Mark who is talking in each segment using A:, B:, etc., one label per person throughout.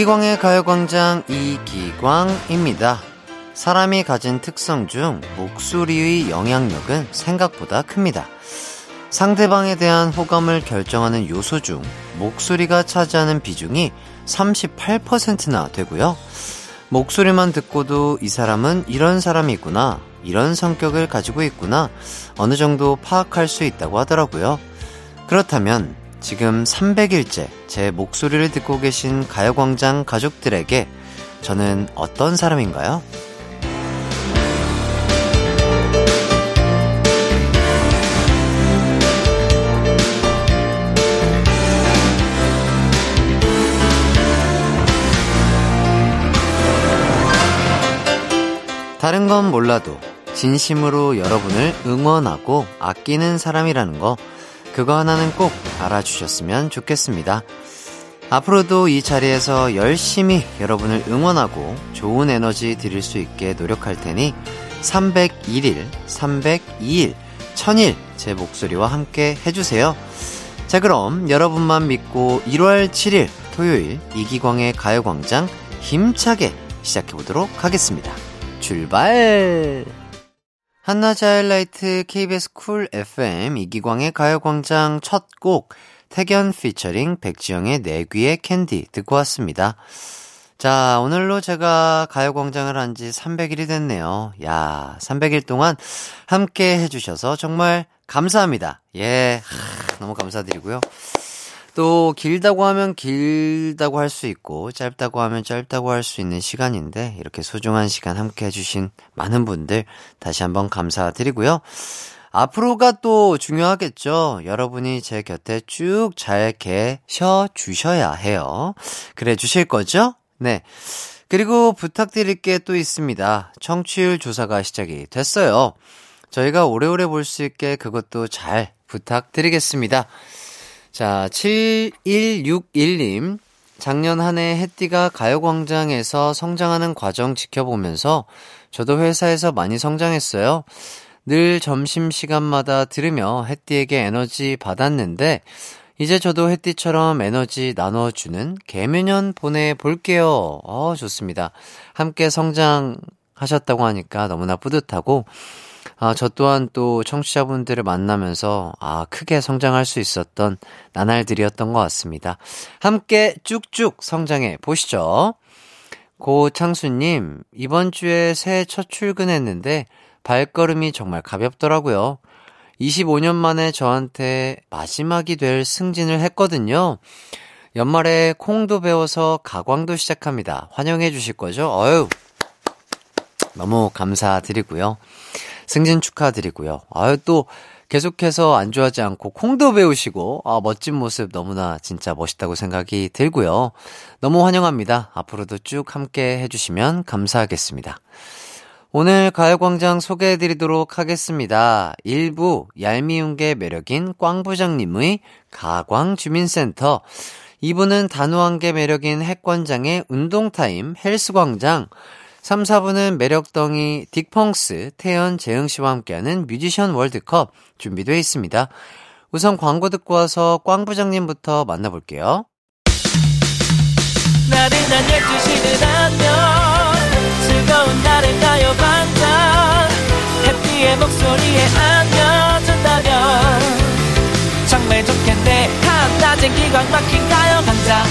A: 이기광의 가요광장 이기광입니다. 사람이 가진 특성 중 목소리의 영향력은 생각보다 큽니다. 상대방에 대한 호감을 결정하는 요소 중 목소리가 차지하는 비중이 38%나 되고요. 목소리만 듣고도 이 사람은 이런 사람이구나, 이런 성격을 가지고 있구나, 어느 정도 파악할 수 있다고 하더라고요. 그렇다면 지금 300일째 제 목소리를 듣고 계신 가요광장 가족들에게 저는 어떤 사람인가요? 다른 건 몰라도 진심으로 여러분을 응원하고 아끼는 사람이라는 거, 그거 하나는 꼭 알아주셨으면 좋겠습니다. 앞으로도 이 자리에서 열심히 여러분을 응원하고 좋은 에너지 드릴 수 있게 노력할 테니 301일, 302일, 1000일 제 목소리와 함께 해주세요. 자, 그럼 여러분만 믿고 1월 7일 토요일 이기광의 가요광장 힘차게 시작해보도록 하겠습니다. 출발! 한낮의 하이라이트 KBS Cool FM 이기광의 가요광장 첫 곡 택연 피처링 백지영의 내 귀에 캔디 듣고 왔습니다. 자, 오늘로 제가 가요광장을 한 지 300일이 됐네요. 야, 300일 동안 함께 해주셔서 정말 감사합니다. 예, 하, 너무 감사드리고요. 또 길다고 하면 길다고 할 수 있고 짧다고 하면 짧다고 할 수 있는 시간인데 이렇게 소중한 시간 함께 해주신 많은 분들 다시 한번 감사드리고요. 앞으로가 또 중요하겠죠. 여러분이 제 곁에 쭉 잘 계셔 주셔야 해요. 그래 주실 거죠? 네. 그리고 부탁드릴 게 또 있습니다. 청취율 조사가 시작이 됐어요. 저희가 오래오래 볼 수 있게 그것도 잘 부탁드리겠습니다. 자, 7161님. 작년 한해 햇띠가 가요광장에서 성장하는 과정 지켜보면서 저도 회사에서 많이 성장했어요. 늘 점심시간마다 들으며 햇띠에게 에너지 받았는데, 이제 저도 햇띠처럼 에너지 나눠주는 개묘년 보내볼게요. 어, 좋습니다. 함께 성장하셨다고 하니까 너무나 뿌듯하고, 아, 저 또한 또 청취자분들을 만나면서 아, 크게 성장할 수 있었던 나날들이었던 것 같습니다. 함께 쭉쭉 성장해 보시죠. 고창수님, 이번 주에 새해 첫 출근했는데 발걸음이 정말 가볍더라고요. 25년 만에 저한테 마지막이 될 승진을 했거든요. 연말에 콩도 배워서 가광도 시작합니다. 환영해 주실 거죠? 어유 너무 감사드리고요. 승진 축하드리고요. 아유, 또 계속해서 안좋아하지 않고 콩도 배우시고, 아, 멋진 모습 너무나 진짜 멋있다고 생각이 들고요. 너무 환영합니다. 앞으로도 쭉 함께 해주시면 감사하겠습니다. 오늘 가요광장 소개해드리도록 하겠습니다. 일부 얄미운 게 매력인 꽝부장님의 가광주민센터. 2부는 단호한 게 매력인 핵권장의 운동타임 헬스광장. 3, 4부는 매력덩이 딕펑스, 태연, 재흥 씨와 함께하는 뮤지션 월드컵 준비되어 있습니다. 우선 광고 듣고 와서 꽝 부장님부터 만나볼게요. 나른한 12시는 안녕. 즐거운 날을 가요 반짝 해피의 목소리에 안겨준다면. 정말 좋겠네. 한낮엔 기광 막힌 가요 강장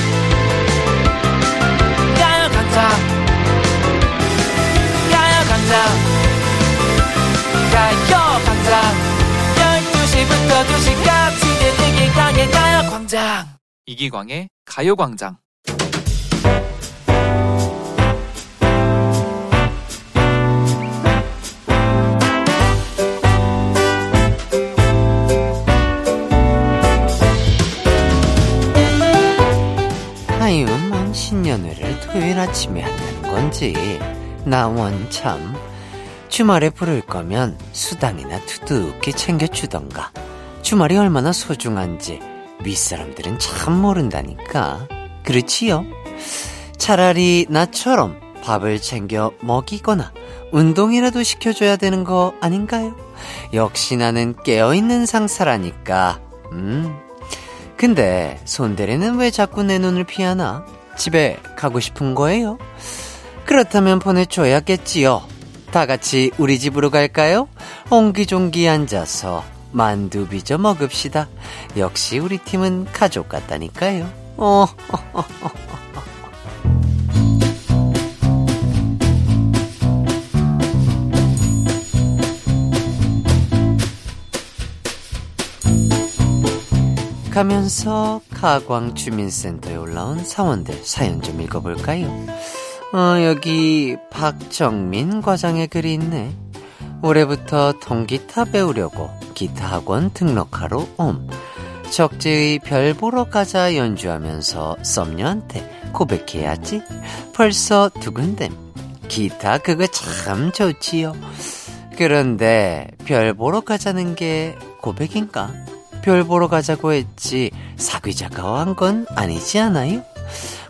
A: 가요광장. 가요광장 12시부터 2시까지 이기광의 가요광장. 이기광의 가요광장. 아유, 신년회를 토요일 아침에 한다는 건지. 나 원 참 주말에 부를 거면 수당이나 두둑히 챙겨주던가 주말이 얼마나 소중한지 윗사람들은 참 모른다니까 그렇지요? 차라리 나처럼 밥을 챙겨 먹이거나 운동이라도 시켜줘야 되는 거 아닌가요? 역시 나는 깨어있는 상사라니까 음 근데 손대리는 왜 자꾸 내 눈을 피하나? 집에 가고 싶은 거예요? 그렇다면 보내줘야겠지요. 다 같이 우리 집으로 갈까요? 옹기종기 앉아서 만두 빚어 먹읍시다. 역시 우리 팀은 가족 같다니까요. 어, 가면서 가광 주민센터에 올라온 사원들 사연 좀 읽어볼까요? 어, 여기 박정민 과장의 글이 있네. 올해부터 통기타 배우려고 기타 학원 등록하러 옴. 적재의 별 보러 가자 연주하면서 썸녀한테 고백해야지. 벌써 두근댐. 기타 그거 참 좋지요. 그런데 별 보러 가자는 게 고백인가? 별 보러 가자고 했지 사귀자가 한건 아니지 않아요?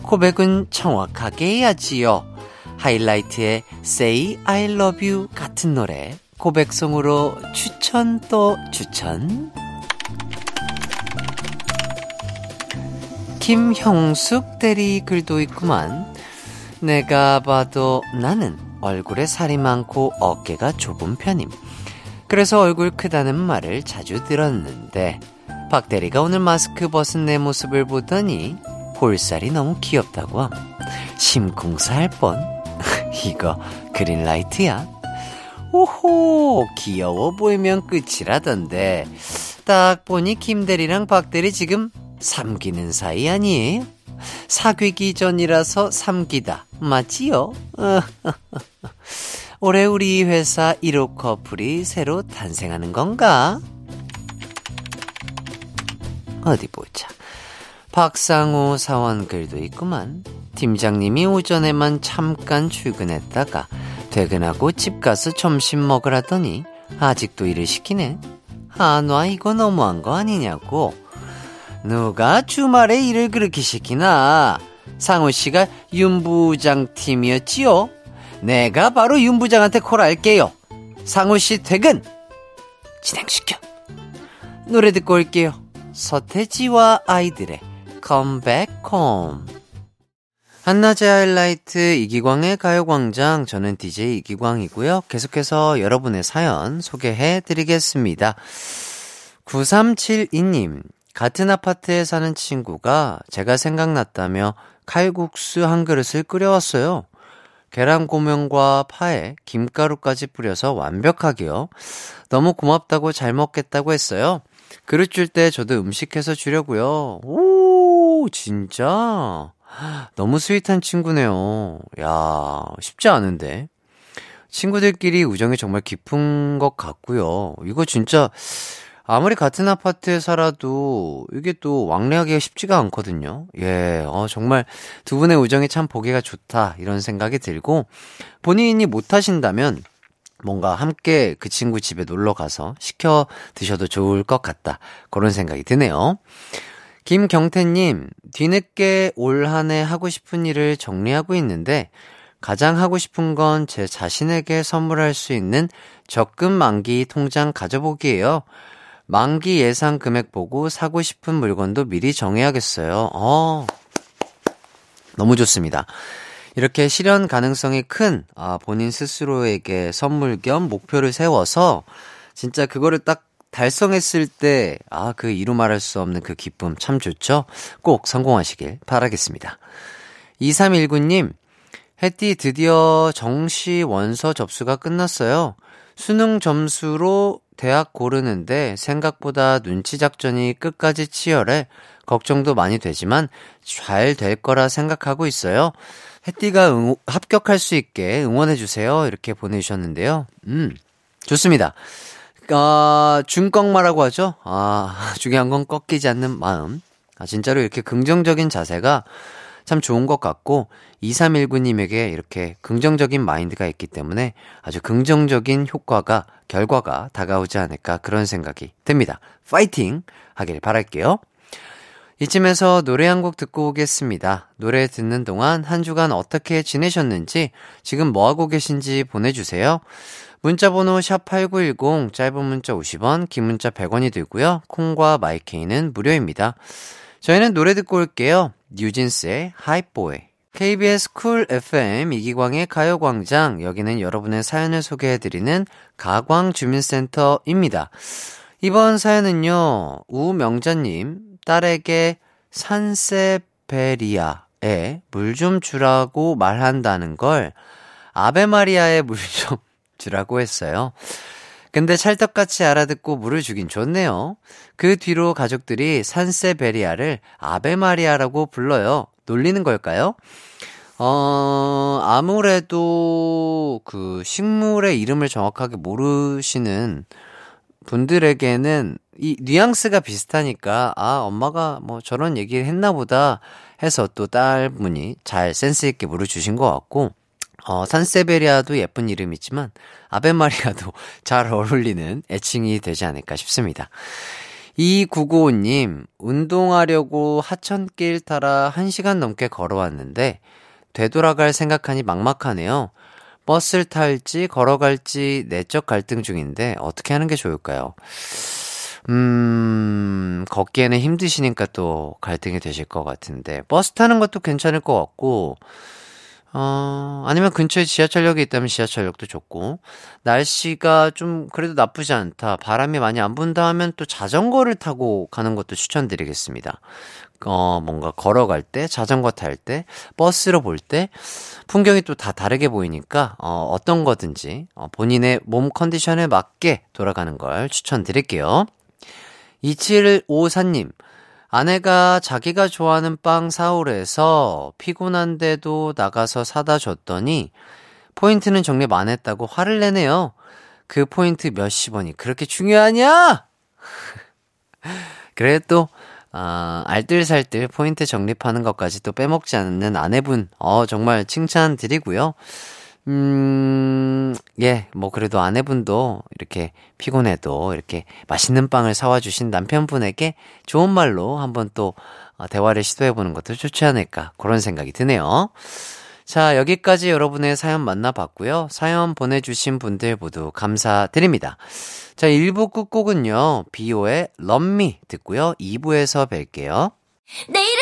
A: 고백은 정확하게 해야지요. 하이라이트의 Say I Love You 같은 노래 고백송으로 추천 또 추천. 김형숙 대리 글도 있구만. 내가 봐도 나는 얼굴에 살이 많고 어깨가 좁은 편임. 그래서 얼굴 크다는 말을 자주 들었는데 박 대리가 오늘 마스크 벗은 내 모습을 보더니 볼살이 너무 귀엽다고 함 심쿵사할 뻔 이거 그린라이트야 오호 귀여워 보이면 끝이라던데 딱 보니 김대리랑 박대리 지금 삼기는 사이 아니에요? 사귀기 전이라서 삼기다 맞지요? 올해 우리 회사 1호 커플이 새로 탄생하는 건가? 어디 보자. 박상호 사원 글도 있구만. 팀장님이 오전에만 잠깐 출근했다가 퇴근하고 집 가서 점심 먹으라더니 아직도 일을 시키네. 아, 놔 이거 너무한 거 아니냐고. 누가 주말에 일을 그렇게 시키나? 상호 씨가 윤 부장 팀이었지요? 내가 바로 윤 부장한테 콜할게요. 상우 씨 퇴근! 진행시켜. 노래 듣고 올게요. 서태지와 아이들의 컴백 홈. 한낮의 하이라이트 이기광의 가요광장. 저는 DJ 이기광이고요. 계속해서 여러분의 사연 소개해 드리겠습니다. 9372님, 같은 아파트에 사는 친구가 제가 생각났다며 칼국수 한 그릇을 끓여왔어요. 계란 고명과 파에 김가루까지 뿌려서 완벽하게요. 너무 고맙다고 잘 먹겠다고 했어요. 그릇 줄 때 저도 음식해서 주려고요. 오, 진짜? 너무 스윗한 친구네요. 야, 쉽지 않은데. 친구들끼리 우정이 정말 깊은 것 같고요. 이거 진짜 아무리 같은 아파트에 살아도 이게 또 왕래하기가 쉽지가 않거든요. 예, 어, 정말 두 분의 우정이 참 보기가 좋다, 이런 생각이 들고, 본인이 못하신다면, 뭔가 함께 그 친구 집에 놀러 가서 시켜 드셔도 좋을 것 같다. 그런 생각이 드네요. 김경태님, 뒤늦게 올 한 해 하고 싶은 일을 정리하고 있는데, 가장 하고 싶은 건 제 자신에게 선물할 수 있는 적금 만기 통장 가져보기예요. 만기 예상 금액 보고 사고 싶은 물건도 미리 정해야겠어요. 어. 너무 좋습니다. 이렇게 실현 가능성이 큰 아, 본인 스스로에게 선물 겸 목표를 세워서 진짜 그거를 딱 달성했을 때, 아, 그 이루 말할 수 없는 그 기쁨 참 좋죠? 꼭 성공하시길 바라겠습니다. 2319님, 해띠 드디어 정시 원서 접수가 끝났어요. 수능 점수로 대학 고르는데 생각보다 눈치 작전이 끝까지 치열해 걱정도 많이 되지만 잘 될 거라 생각하고 있어요. 혜띠가 응, 합격할 수 있게 응원해주세요. 이렇게 보내주셨는데요. 음, 좋습니다. 아, 중꺾마라고 하죠? 아, 중요한 건 꺾이지 않는 마음. 아, 진짜로 이렇게 긍정적인 자세가 참 좋은 것 같고 2319님에게 이렇게 긍정적인 마인드가 있기 때문에 아주 긍정적인 효과가 결과가 다가오지 않을까 그런 생각이 듭니다. 파이팅 하길 바랄게요. 이쯤에서 노래 한 곡 듣고 오겠습니다. 노래 듣는 동안 한 주간 어떻게 지내셨는지, 지금 뭐하고 계신지 보내주세요. 문자번호 샵8910, 짧은 문자 50원, 긴 문자 100원이 들고요. 콩과 my K는 무료입니다. 저희는 노래 듣고 올게요. 뉴진스의 Hype Boy. KBS Cool FM 이기광의 가요광장. 여기는 여러분의 사연을 소개해드리는 가광주민센터입니다. 이번 사연은요, 우명자님, 딸에게 산세베리아에 물 좀 주라고 말한다는 걸 아베마리아에 물좀 주라고 했어요. 근데 찰떡같이 알아듣고 물을 주긴 좋네요. 그 뒤로 가족들이 산세베리아를 아베마리아라고 불러요. 놀리는 걸까요? 어, 아무래도 그 식물의 이름을 정확하게 모르시는 분들에게는 이 뉘앙스가 비슷하니까 아, 엄마가 뭐 저런 얘기를 했나 보다 해서 또 딸분이 잘 센스 있게 물어주신 것 같고 어, 산세베리아도 예쁜 이름이지만 아베마리아도 잘 어울리는 애칭이 되지 않을까 싶습니다. 2995님, 운동하려고 하천길 따라 1시간 넘게 걸어왔는데, 되돌아갈 생각하니 막막하네요. 버스를 탈지 걸어갈지 내적 갈등 중인데 어떻게 하는 게 좋을까요? 음, 걷기에는 힘드시니까 또 갈등이 되실 것 같은데 버스 타는 것도 괜찮을 것 같고 어, 아니면 근처에 지하철역이 있다면 지하철역도 좋고, 날씨가 좀 그래도 나쁘지 않다, 바람이 많이 안 분다 하면 또 자전거를 타고 가는 것도 추천드리겠습니다. 어, 뭔가 걸어갈 때, 자전거 탈 때, 버스로 볼 때, 풍경이 또 다 다르게 보이니까, 어, 어떤 거든지, 어, 본인의 몸 컨디션에 맞게 돌아가는 걸 추천드릴게요. 2754님, 아내가 자기가 좋아하는 빵 사오래서 피곤한데도 나가서 사다 줬더니 포인트는 정립 안 했다고 화를 내네요. 그 포인트 몇십 원이 그렇게 중요하냐? 그래 도 아, 알뜰살뜰 포인트 적립하는 것까지 또 빼먹지 않는 아내분, 어, 정말 칭찬 드리고요. 음, 예, 뭐 그래도 아내분도 이렇게 피곤해도 이렇게 맛있는 빵을 사와 주신 남편분에게 좋은 말로 한번 또 어, 대화를 시도해보는 것도 좋지 않을까 그런 생각이 드네요. 자, 여기까지 여러분의 사연 만나봤고요. 사연 보내주신 분들 모두 감사드립니다. 자, 1부 끝곡은요, 비오의 럼미 듣고요. 2부에서 뵐게요.
B: 내이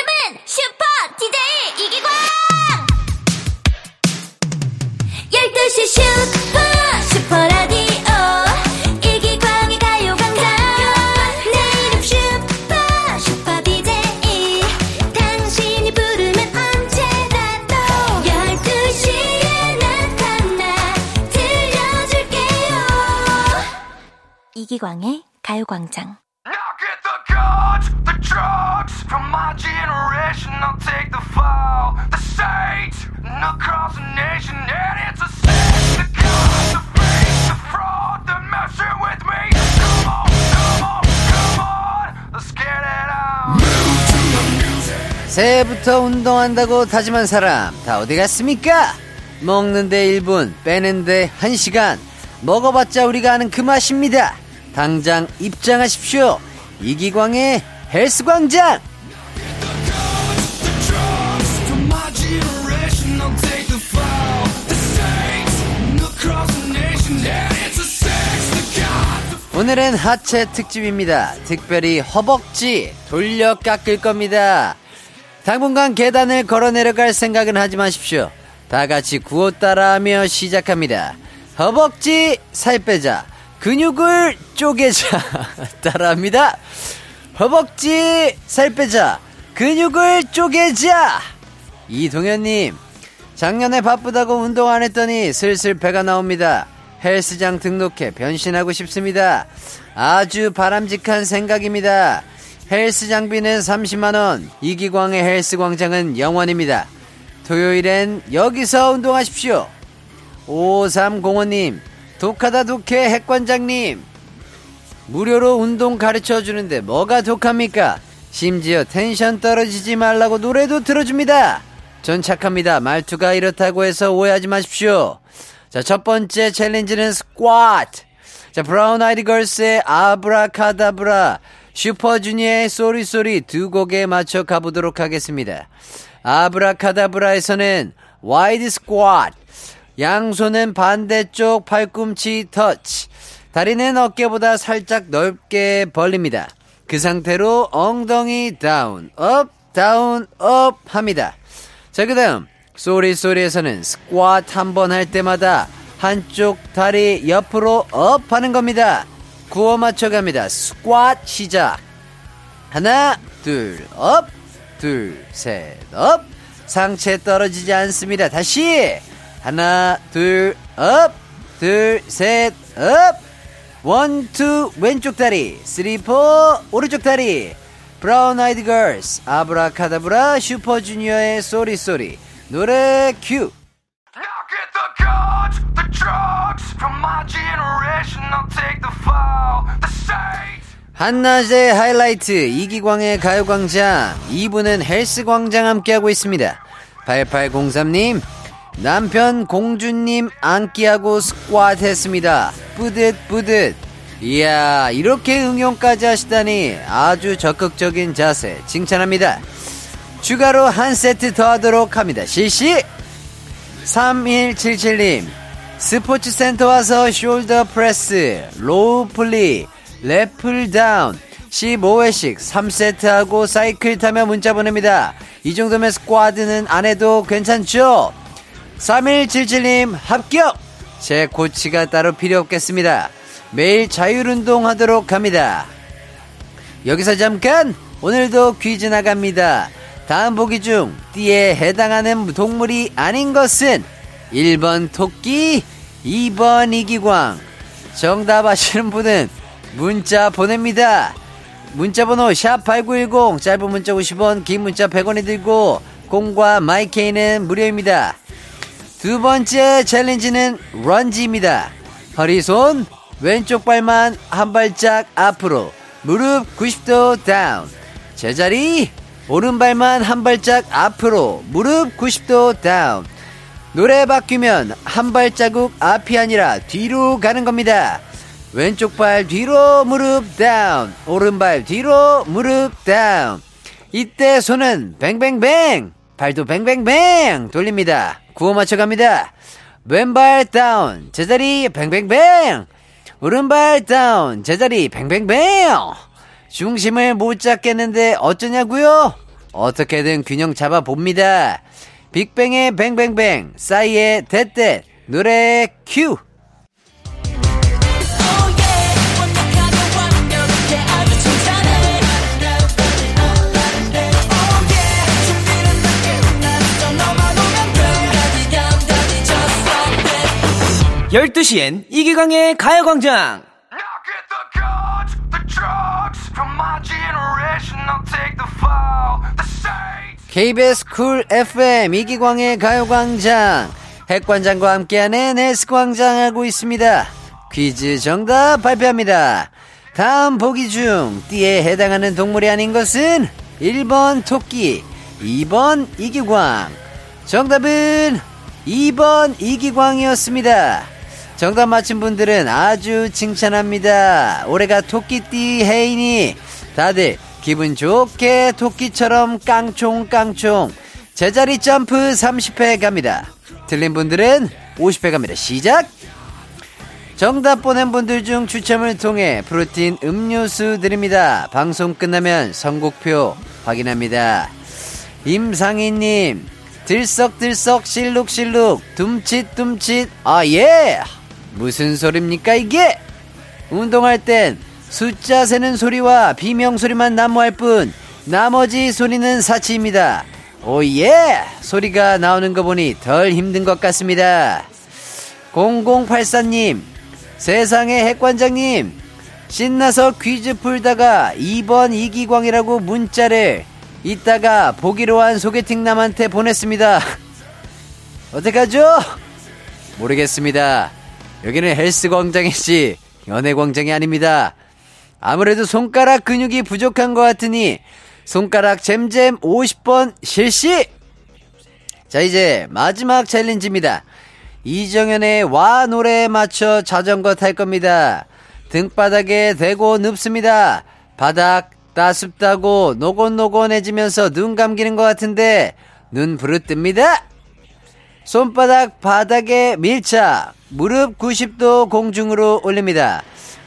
C: come on, come on, let's get it on.
A: 새해부터 운동한다고 다짐한 사람 다 어디 갔습니까? 먹는데 1분, 빼는데 1시간. 먹어봤자 우리가 아는 그 맛입니다. 당장 입장하십시오. 이기광의 헬스광장! 오늘은 하체 특집입니다. 특별히 허벅지 돌려 깎을 겁니다. 당분간 계단을 걸어 내려갈 생각은 하지 마십시오. 다 같이 구호 따라하며 시작합니다. 허벅지 살 빼자. 근육을 쪼개자. 따라합니다. 허벅지 살 빼자. 근육을 쪼개자. 이동현님, 작년에 바쁘다고 운동 안 했더니 슬슬 배가 나옵니다. 헬스장 등록해 변신하고 싶습니다. 아주 바람직한 생각입니다. 헬스 장비는 30만원, 이기광의 헬스 광장은 영원입니다. 토요일엔 여기서 운동하십시오. 5305님, 독하다 독해 핵관장님. 무료로 운동 가르쳐 주는데 뭐가 독합니까? 심지어 텐션 떨어지지 말라고 노래도 들어줍니다. 전 착합니다. 말투가 이렇다고 해서 오해하지 마십시오. 자, 첫 번째 챌린지는 스쿼트. 자, 브라운 아이드 걸스의 아브라카다브라, 슈퍼주니어의 Sorry Sorry 두 곡에 맞춰 가보도록 하겠습니다. Abracadabra에서는 wide 스쿼트, 양손은 반대쪽 팔꿈치 터치, 다리는 어깨보다 살짝 넓게 벌립니다. 그 상태로 엉덩이 down, up, down, up 합니다. 자, 그 다음, Sorry Sorry에서는 스쿼트 한 번 할 때마다 한쪽 다리 옆으로 up 하는 겁니다. 구호 맞춰갑니다. 스쿼트 시작. 하나, 둘, up, 둘, 셋, up. 상체 떨어지지 않습니다. 다시. 하나, 둘, up, 둘, 셋, up. One, two, 왼쪽 다리. Three, four, 오른쪽 다리. 브라운 아이드 걸스, 아브라카다브라 슈퍼주니어의 Sorry Sorry. 노래 큐.
C: Now get the guns, the drugs from my generation. I'll take the fall, the saints.
A: 한낮의 하이라이트 이기광의 가요광장 2부는 헬스광장 함께하고 있습니다 8803님 남편 공주님 안기하고 스쿼트 했습니다. 뿌듯뿌듯. 이야 이렇게 응용까지 하시다니 아주 적극적인 자세. 칭찬합니다. 추가로 한 세트 더 하도록 합니다. 실시! 3177님 스포츠센터 와서 shoulder press, low pulley, lat pull down 15회씩 3세트 하고 사이클 타며 문자 보냅니다. 이 정도면 스쿼트는 안 해도 괜찮죠? 3177님 합격! 제 코치가 따로 필요 없겠습니다. 매일 자율운동 하도록 합니다. 여기서 잠깐 오늘도 퀴즈 나갑니다. 다음 보기 중 띠에 해당하는 동물이 아닌 것은 1번 토끼, 2번 이기광. 정답 아시는 분은 문자 보냅니다. 문자 번호 샵8910 짧은 문자 50원 긴 문자 100원이 들고 콩과 마이케이는 무료입니다. 두 번째 챌린지는 런지입니다. 허리손 왼쪽 발만 한 발짝 앞으로 무릎 90도 down 제자리 오른발만 한 발짝 앞으로 무릎 90도 down 노래 바뀌면 한 발자국 앞이 아니라 뒤로 가는 겁니다. 왼쪽 발 뒤로 무릎 down 오른발 뒤로 무릎 down 이때 손은 뱅뱅뱅 발도 뱅뱅뱅 돌립니다. 구호 맞춰갑니다. 왼발 다운 제자리 뱅뱅뱅 오른발 다운 제자리 뱅뱅뱅 중심을 못 잡겠는데 어쩌냐고요? 어떻게든 균형 잡아 봅니다. 빅뱅의 뱅뱅뱅 싸이의 대대 노래 큐
D: 열두 시엔 이기광의 가요광장.
A: KBS 쿨 FM 이기광의 가요광장 핵관장과 함께하는 헬스광장 하고 있습니다. 퀴즈 정답 발표합니다. 다음 보기 중 띠에 해당하는 동물이 아닌 것은 1번 토끼, 2번 이기광. 정답은 2번 이기광이었습니다. 정답 맞힌 분들은 아주 칭찬합니다. 올해가 토끼띠 해이니 다들 기분 좋게 토끼처럼 깡총깡총 제자리 점프 30회 갑니다. 틀린 분들은 50회 갑니다. 시작! 정답 보낸 분들 중 추첨을 통해 프로틴 음료수 드립니다. 방송 끝나면 선곡표 확인합니다. 임상희님, 들썩들썩 실룩실룩 둠칫둠칫 아 예! 무슨 소리입니까 이게? 운동할 땐 숫자 세는 소리와 비명 소리만 난무할 뿐 나머지 소리는 사치입니다. 오예! 소리가 나오는 거 보니 덜 힘든 것 같습니다. 0084님, 세상의 핵관장님, 신나서 퀴즈 풀다가 2번 이기광이라고 문자를 이따가 보기로 한 소개팅 남한테 보냈습니다. 어떡하죠? 모르겠습니다. 여기는 헬스 광장이지 연애 광장이 아닙니다. 아무래도 손가락 근육이 부족한 것 같으니 손가락 잼잼 50번 실시! 자, 이제 마지막 챌린지입니다. 이정현의 와 노래에 맞춰 자전거 탈 겁니다. 등바닥에 대고 눕습니다. 바닥 따숩다고 노곤노곤해지면서 눈 감기는 것 같은데 눈 부르뜹니다. 손바닥 바닥에 밀착, 무릎 90도 공중으로 올립니다.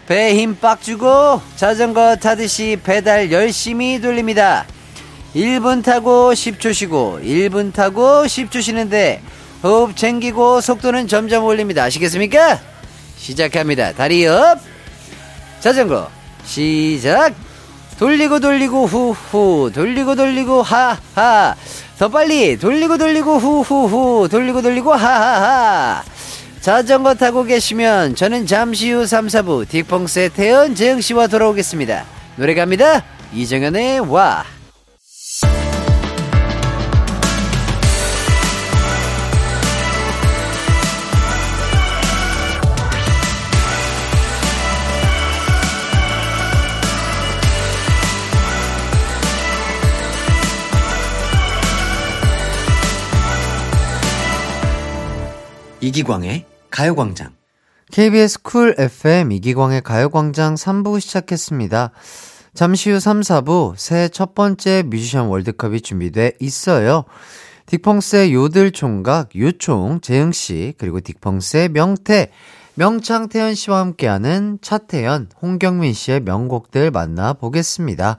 A: 배힘빡 주고 자전거 타듯이 페달 열심히 돌립니다. 1분 타고 10초 쉬고 1분 타고 10초 쉬는데 호흡 챙기고 속도는 점점 올립니다. 아시겠습니까? 시작합니다. 다리 up. 자전거 시작. 돌리고 돌리고 후후 돌리고 돌리고 하하 더 빨리 돌리고 돌리고 후후후 돌리고 돌리고 하하하 자전거 타고 계시면 저는 잠시 후 3, 4부 딕펑스의 태연 재영씨와 돌아오겠습니다. 노래 갑니다. 이정현의 와. 이기광의 가요광장. KBS 쿨 FM 이기광의 가요광장 3부 시작했습니다. 잠시 후 3, 4부 새해 첫 번째 뮤지션 월드컵이 준비돼 있어요. 딕펑스의 요들 총각 요총 재흥씨 그리고 딕펑스의 명태 명창태연 씨와 함께하는 차태현 홍경민 씨의 명곡들 만나보겠습니다.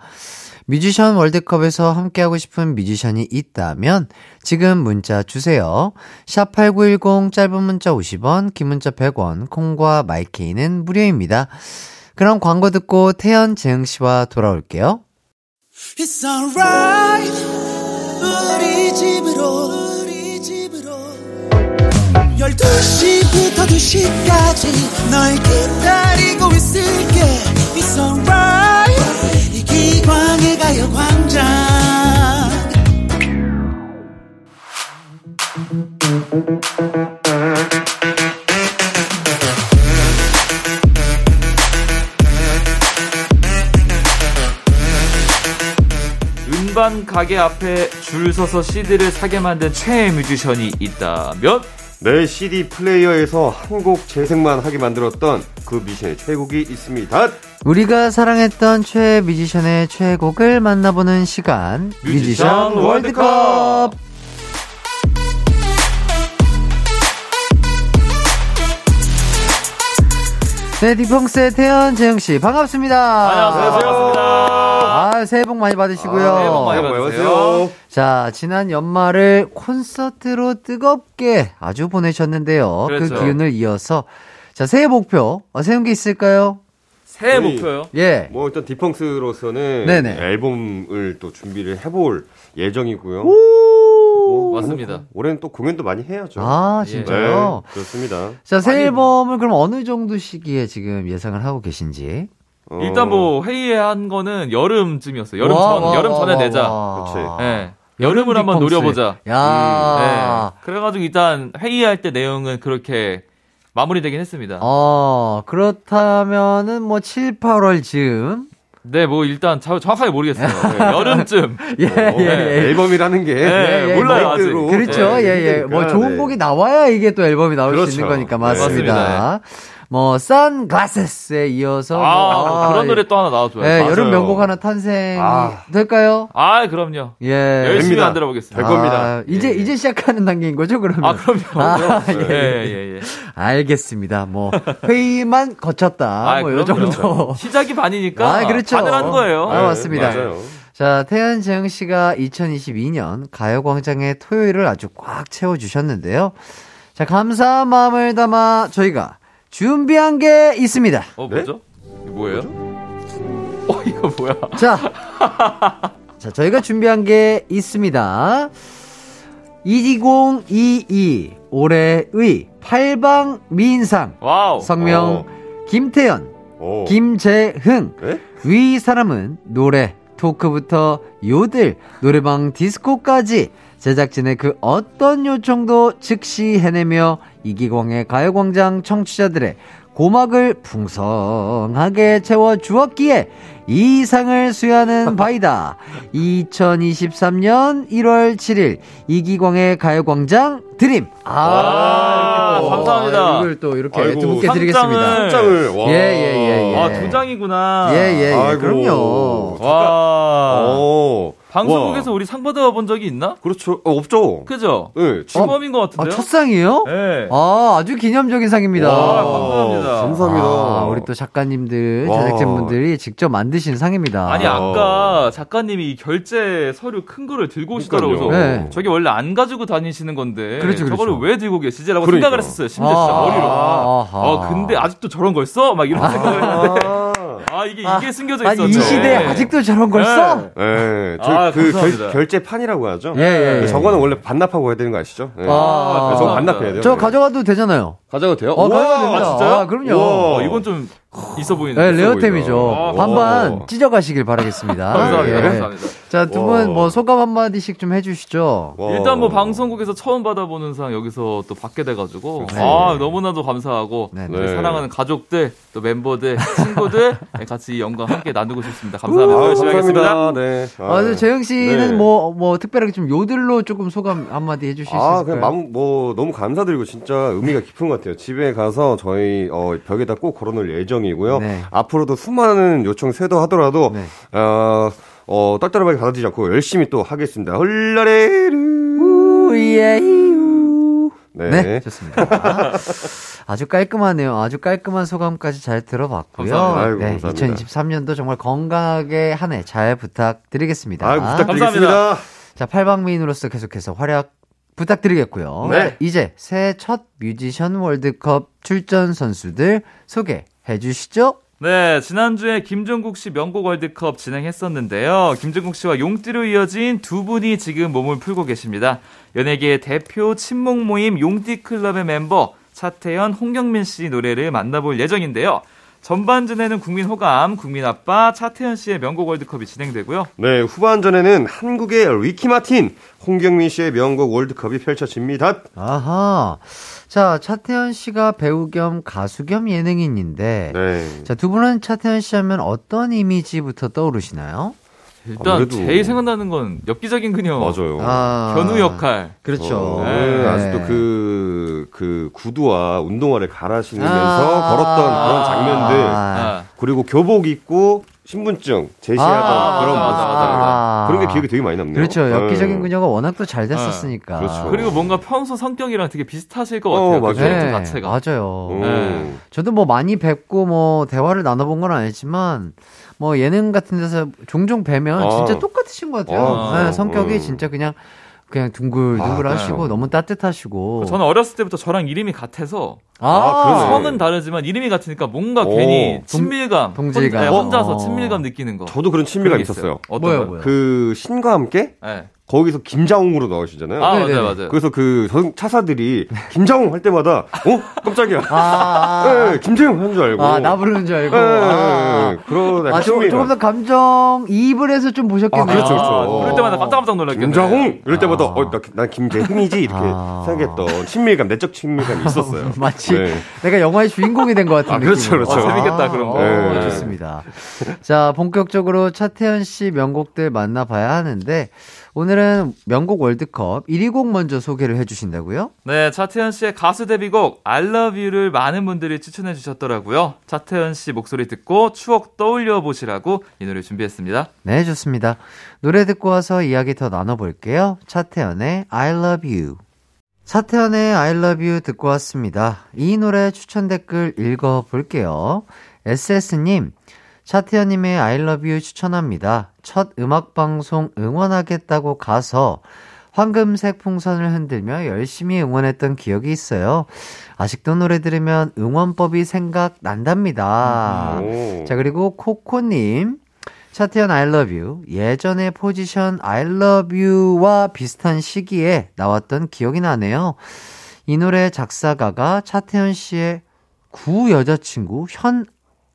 A: 뮤지션 월드컵에서 함께하고 싶은 뮤지션이 있다면 지금 문자 주세요. 샵8910 짧은 문자 50원, 긴 문자 100원, 콩과 마이케이는 무료입니다. 그럼 광고 듣고 태연 재흥 씨와 돌아올게요.
E: It's alright 우리 집으로 우리 집으로 12시부터 2시까지 널 기다리고 있을게 It's alright 이기광의 가요 광장
F: 음반 가게 앞에 줄 서서 CD를 사게 만든 최애 뮤지션이 있다면
G: 내 CD 플레이어에서 한 곡 재생만 하게 만들었던 그 뮤지션의 최곡이 있습니다.
A: 우리가 사랑했던 최애 뮤지션의 최애곡을 만나보는 시간
F: 뮤지션 월드컵.
A: 네, 디펑스의 태연 재영씨 반갑습니다.
F: 안녕하세요. 반갑습니다.
A: 아, 새해 복 많이 받으시고요.
F: 아, 새해 복 많이 받으세요.
A: 자, 지난 연말을 콘서트로 뜨겁게 아주 보내셨는데요. 그
F: 그렇죠.
A: 기운을 이어서 자, 새해 목표 어, 세운 게 있을까요?
F: 새해 목표요.
A: 예.
G: 뭐 일단 디펑스로서는
A: 네네.
G: 앨범을 또 준비를 해볼 예정이고요.
A: 오!
G: 뭐,
F: 맞습니다.
G: 올해는 또 공연도 많이 해야죠.
A: 아,
F: 예.
A: 진짜요?
G: 네, 그렇습니다.
A: 자, 새
F: 아니,
A: 앨범을 그럼 어느 정도 시기에 지금 예상을 하고 계신지?
G: 어,
F: 일단 뭐 회의한 거는 여름쯤이었어요. 여름
A: 와,
F: 전
A: 와,
F: 여름
A: 와,
F: 전에
A: 와,
F: 내자.
A: 와.
G: 그치.
F: 예. 여름을 한번. 노려보자.
A: 야.
F: 네. 그래가지고 일단 회의할 때 내용은 그렇게 마무리되긴 했습니다.
A: 어, 그렇다면은 뭐 7, 8월 즈음?
F: 네, 뭐 일단 자- 정확하게 모르겠어요. 네, 여름쯤.
A: 예,
G: 어,
A: 예, 예.
G: 앨범이라는 게
F: 예,
A: 예,
F: 몰라요. 아직.
A: 그렇죠.
G: 네,
A: 예, 예.
G: 힘드니까,
A: 뭐 좋은
G: 네.
A: 곡이 나와야 이게 또 앨범이 나올 수
G: 그렇죠.
A: 있는 거니까
G: 네.
A: 맞습니다.
F: 맞습니다.
A: 뭐 선글라스에 이어서
F: 아,
A: 뭐,
F: 그런
A: 예.
F: 노래 또 하나 나와줘요.
A: 예,
G: 맞아요.
A: 여름 명곡 하나 탄생
G: 아.
A: 될까요?
F: 아, 그럼요.
A: 예.
F: 열심히
G: 됩니다.
F: 만들어 보겠습니다.
G: 될 겁니다.
A: 아, 이제
F: 예.
A: 이제 시작하는 단계인 거죠, 그러면?
F: 아, 그럼요.
A: 아,
F: 예,
A: 예,
F: 예, 예.
A: 알겠습니다. 뭐 회의만 거쳤다.
F: 아,
A: 뭐요
F: 그럼요.
A: 정도.
F: 시작이 반이니까.
A: 아, 그렇죠.
F: 가능한 거예요.
A: 아, 맞습니다.
G: 맞아요.
A: 자, 태연 재영 씨가 2022년 가요광장의 토요일을 아주 꽉 채워주셨는데요. 자, 감사한 마음을 담아 저희가 준비한 게 있습니다.
F: 어,
G: 네?
F: 뭐죠? 이거 뭐예요? 어, 이거 뭐야?
A: 자, 자, 저희가 준비한 게 있습니다. 2022 올해의 팔방 미인상
F: 와우.
A: 성명
G: 어.
A: 김태연,
G: 오.
A: 김재흥.
G: 네?
A: 위 사람은 노래, 토크부터 요들, 노래방 디스코까지 제작진의 그 어떤 요청도 즉시 해내며 이기광의 가요광장 청취자들의 고막을 풍성하게 채워주었기에 이 상을 수여하는 바이다. 2023년 1월 7일 이기광의 가요광장 드림.
F: 와,
A: 이렇게 또,
F: 감사합니다.
A: 아, 이걸 또 이렇게
G: 아이고,
A: 두 분께
F: 상장을-
A: 드리겠습니다.
G: 짱을 와.
A: 예, 예, 예, 예.
F: 아, 두 장이구나.
A: 예, 예, 예.
G: 아이고.
A: 그럼요.
F: 와.
G: 오.
F: 방송국에서 우리 상 받아본 적이 있나?
G: 그렇죠. 어, 없죠.
F: 그죠?
G: 네,
F: 처음인 것
A: 아,
F: 같은데요?
A: 첫 상이에요?
F: 네.
A: 아, 아주 기념적인 상입니다.
F: 와, 감사합니다.
G: 감사합니다.
A: 아, 우리 또 작가님들,
G: 와.
A: 제작진분들이 직접 만드신 상입니다.
F: 아니 아까 작가님이 이 결제 서류 큰 거를 들고 오시더라고요.
A: 네.
F: 저게 원래 안 가지고 다니시는 건데
A: 그렇죠, 그렇죠.
F: 저거를 왜 들고 계시지라고
G: 그러니까.
F: 생각을 했었어요. 심지어 진짜
A: 아,
F: 머리로.
A: 아하.
F: 아 근데 아직도 저런 걸 써? 막 이런 생각을 했는데
G: 아,
F: 아 이게
A: 아,
F: 이게 숨겨져
A: 아니,
F: 있었죠.
A: 이 시대에 아직도 저런 걸
F: 네.
A: 써?
G: 네, 저,
F: 아,
G: 그
F: 감사합니다.
G: 결, 결제판이라고 하죠.
A: 예, 예, 예.
G: 저거는 원래 반납하고 해야 되는 거 아시죠? 네.
A: 아,
G: 저거
F: 감사합니다.
G: 반납해야 돼요.
A: 저
G: 네.
A: 가져가도 되잖아요.
G: 가져가도 돼요?
A: 어, 가져가도 됩니다.
F: 진짜요?
A: 아, 그럼요.
G: 우와.
F: 어, 이건 좀 있어 보이는데.
A: 네, 레어템이죠. 반반
G: 오.
A: 찢어가시길 바라겠습니다.
F: 감사합니다.
A: 예.
F: 감사합니다.
A: 자, 두
G: 와.
A: 분뭐 소감 한마디씩 좀 해주시죠.
G: 와.
F: 일단 뭐 방송국에서 처음 받아보는 상 여기서 또 받게 돼가지고
A: 네.
F: 아 너무나도 감사하고
A: 네,
G: 네.
F: 사랑하는 가족들 또 멤버들 친구들 네, 같이 이 영광 함께 나누고 싶습니다. 감사합니다.
G: 아,
F: 열심히 하겠습니다.
G: 감사합니다. 네.
A: 아, 저 재영 씨는
G: 네.
A: 뭐, 뭐, 특별하게 좀 요들로 조금 소감 한마디 해주실 수
G: 아,
A: 있을까요?
G: 그냥 마음, 뭐, 너무 감사드리고, 진짜 의미가 깊은 것 같아요. 집에 가서 저희, 어, 벽에다 꼭 걸어놓을 예정이고요.
A: 네.
G: 앞으로도 수많은 요청 쇄도하더라도,
A: 네.
G: 어, 어, 떨떠름하게 받아들이지 않고 열심히 또 하겠습니다. 헐라레르.
A: 우예유.
G: 네.
A: 네, 좋습니다. 아주 깔끔하네요. 아주 깔끔한 소감까지 잘 들어봤고요.
F: 감사합니다.
G: 아이고,
A: 네,
G: 감사합니다.
A: 2023년도 정말 건강하게 한 해 잘 부탁드리겠습니다.
G: 아유, 부탁드리겠습니다.
A: 자, 팔방미인으로서 계속해서 활약 부탁드리겠고요.
G: 네.
A: 자, 이제 새해 첫 뮤지션 월드컵 출전 선수들 소개해 주시죠.
F: 네, 지난주에 김종국 씨 명곡 월드컵 진행했었는데요. 김종국 씨와 용띠로 이어진 두 분이 지금 몸을 풀고 계십니다. 연예계의 대표 친목 모임 용띠 클럽의 멤버 차태현, 홍경민 씨 노래를 만나볼 예정인데요. 전반전에는 국민 호감, 국민 아빠 차태현 씨의 명곡 월드컵이 진행되고요.
G: 네, 후반전에는 한국의 리키 마틴, 홍경민 씨의 명곡 월드컵이 펼쳐집니다.
A: 아하. 자, 차태현 씨가 배우 겸 가수 겸 예능인인데
G: 네.
A: 자, 두 분은 차태현 씨 하면 어떤 이미지부터 떠오르시나요?
F: 일단
G: 아무래도-
F: 제일 생각나는 건 엽기적인 그녀.
G: 맞아요.
A: 아.
F: 견우 역할.
A: 그렇죠.
G: 어,
F: 네.
G: 아직도 그, 그 구두와 운동화를 갈아 신으면서
A: 아.
G: 걸었던 그런 장면들.
F: 아,
G: 그리고 교복 입고 신분증 제시하던
A: 아,
G: 그런
F: 맞아,
G: 모습.
F: 맞아,
A: 맞아.
G: 그런 게 기억이 되게 많이 남네요.
A: 그렇죠. 엽기적인
G: 네.
A: 그녀가 워낙 또 잘 됐었으니까.
G: 그렇죠.
F: 그리고 뭔가 평소 성격이랑 되게 비슷하실 것
G: 어,
F: 같아요. 그
G: 맞아요.
F: 캐릭터
A: 네,
F: 자체가.
A: 맞아요.
G: 음.
F: 네.
A: 저도 뭐 많이 뵙고 뭐 대화를 나눠본 건 아니지만 뭐 예능 같은 데서 종종 뵈면
G: 아.
A: 진짜 똑같으신 것 같아요.
F: 아,
A: 네, 성격이
G: 음.
A: 진짜 그냥 그냥 둥글둥글
G: 아,
A: 하시고
G: 그래요?
A: 너무 따뜻하시고.
F: 저는 어렸을 때부터 저랑 이름이 같아서
G: 아.
F: 성은 다르지만 이름이 같으니까 뭔가
G: 오.
F: 괜히 친밀감,
A: 동- 동질감.
F: 혼자, 네, 혼자서
A: 어.
F: 친밀감 느끼는 거.
G: 저도 그런 친밀감 있었어요.
F: 어떤
A: 뭐예요,
F: 거요?
A: 뭐예요?
G: 그 신과 함께
F: 네.
G: 거기서 김자홍으로 나오시잖아요.
F: 아. 맞아요, 맞아요.
G: 그래서 그 전- 차사들이 김자홍 할 때마다 어 깜짝이야.
A: 아, 아,
G: 네, 김재용 한줄 알고.
A: 아, 나 부르는 줄 알고.
G: 네,
A: 아,
G: 그런
A: 아,
G: 약간
A: 조,
G: 친밀감.
A: 조금 더 감정 이입을 해서 좀 보셨겠네요.
G: 아, 그렇죠, 그렇죠.
F: 아, 부를 때마다 깜짝깜짝 놀랐겠네.
G: 김자홍 이럴 때마다
A: 아.
G: 어, 나, 난 김재흥이지 이렇게
A: 아.
G: 생각했던 친밀감, 내적 친밀감이 있었어요.
A: 마치
G: 네.
A: 내가 영화의 주인공이 된 것 같은
G: 아,
A: 느낌.
G: 그렇죠, 그렇죠.
F: 어, 재밌겠다, 그런 거.
A: 어,
G: 네.
A: 좋습니다. 자, 본격적으로 차태현 씨 명곡들 만나봐야 하는데 오늘은 명곡 월드컵 1위 곡 먼저 소개를 해주신다고요?
F: 네, 차태현 씨의 가수 데뷔곡 I Love You를 많은 분들이 추천해 주셨더라고요. 차태현 씨 목소리 듣고 추억 떠올려 보시라고 이 노래 준비했습니다.
A: 네, 좋습니다. 노래 듣고 와서 이야기 더 나눠볼게요. 차태현의 I Love You. 차태현의 I Love You 듣고 왔습니다. 이 노래 추천 댓글 읽어볼게요. SS님, 차태현님의 I Love You 추천합니다. 첫 음악방송 응원하겠다고 가서 황금색 풍선을 흔들며 열심히 응원했던 기억이 있어요. 아직도 노래 들으면 응원법이 생각난답니다.
G: 오.
A: 자, 그리고 코코님. 차태현 I love you. 예전에 포지션 I love you와 비슷한 시기에 나왔던 기억이 나네요. 이 노래 작사가가 차태현 씨의 구 여자친구 현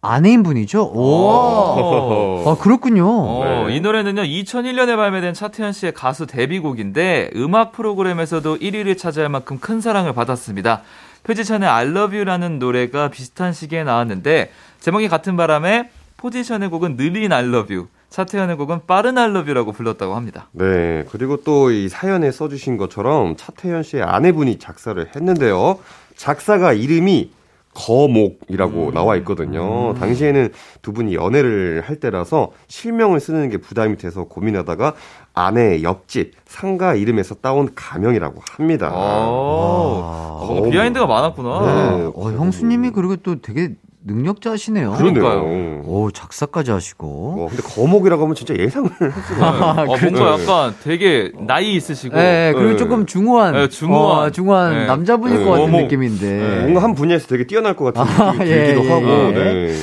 A: 아내인 분이죠? 오. 아, 그렇군요.
F: 어,
G: 네.
F: 이 노래는요, 2001년에 발매된 차태현 씨의 가수 데뷔곡인데, 음악 프로그램에서도 1위를 차지할 만큼 큰 사랑을 받았습니다. 포지션의 I Love You라는 노래가 비슷한 시기에 나왔는데, 제목이 같은 바람에, 포지션의 곡은 느린 I Love You, 차태현의 곡은 빠른 I Love You라고 불렀다고 합니다.
G: 네, 그리고 또 이 사연에 써주신 것처럼 차태현 씨의 아내분이 작사를 했는데요. 작사가 이름이 거목이라고 나와 있거든요. 당시에는 두 분이 연애를 할 때라서 실명을 쓰는 게 부담이 돼서 고민하다가 아내의 옆집 상가 이름에서 따온 가명이라고 합니다.
F: 어,
G: 와.
F: 뭔가 비하인드가 많았구나.
G: 네.
A: 어, 형수님이 그리고 또 되게 능력자시네요.
G: 그러네요.
A: 오, 작사까지 하시고.
G: 어, 근데 거목이라고 하면 진짜 예상을 없어요.
F: 어, 뭔가 약간 되게 나이 있으시고.
A: 네, 그리고
G: 네.
A: 조금 중후한,
F: 네, 중후한.
A: 어, 중후한
F: 네.
A: 남자분일
G: 네.
A: 것 같은. 느낌인데.
G: 뭔가 한 분야에서 되게 뛰어날 것 같은 느낌이
A: 아, 예,
G: 들기도
A: 예,
G: 하고.
A: 예.
G: 네.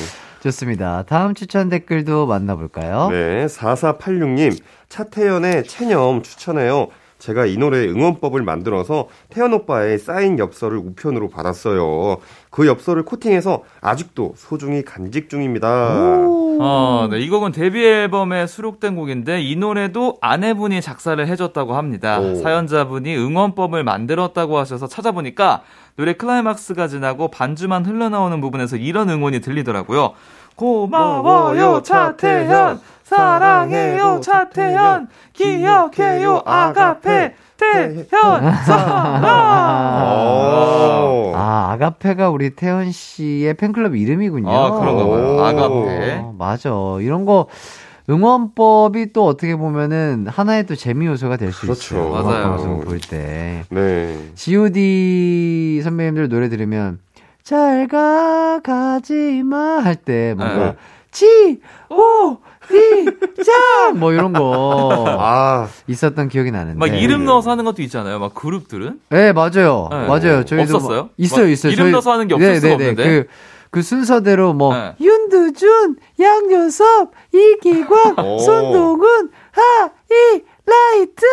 A: 좋습니다. 다음 추천 댓글도 만나볼까요?
G: 네, 4486님, 차태현의 체념 추천해요. 제가 이 노래 응원법을 만들어서 태연 오빠의 사인 엽서를 우편으로 받았어요. 그 엽서를 코팅해서 아직도 소중히 간직 중입니다.
F: 어, 네, 이 곡은 데뷔 앨범에 수록된 곡인데 이 노래도 아내분이 작사를 해줬다고 합니다.
G: 오.
F: 사연자분이 응원법을 만들었다고 하셔서 찾아보니까 노래 클라이막스가 지나고 반주만 흘러나오는 부분에서 이런 응원이 들리더라고요. 고마워요 차태현 사랑해요 차태현 기억해요 아가페 태현 사랑
G: 오.
A: 아, 아가페가 우리 태연 씨의 팬클럽 이름이군요.
F: 아, 그런가 봐요.
G: 오.
F: 아가페.
A: 어, 맞아. 이런 거 응원법이 또 어떻게 보면은 하나의 또 재미 요소가 될수
G: 그렇죠.
A: 있어요.
F: 맞아요.
A: 방송 볼 때.
G: 네.
A: G.O.D 선배님들 노래 들으면 잘가 가지마 할 때 뭔가
F: 네.
A: G O D 짱뭐 이런 거
G: 아,
A: 있었던 기억이 나는데.
F: 막 이름 넣어서 하는 것도 있잖아요. 막 그룹들은.
A: 네, 맞아요.
F: 네.
A: 맞아요. 저희도
F: 없었어요?
A: 뭐- 있어요,
F: 막
A: 있어요.
F: 이름
A: 저희-
F: 넣어서 하는 게 없을 수가 없는데.
A: 그, 그 순서대로 뭐
F: 네.
A: 윤두준, 양요섭, 이기광,
G: 오.
A: 손동훈, 하이라이트,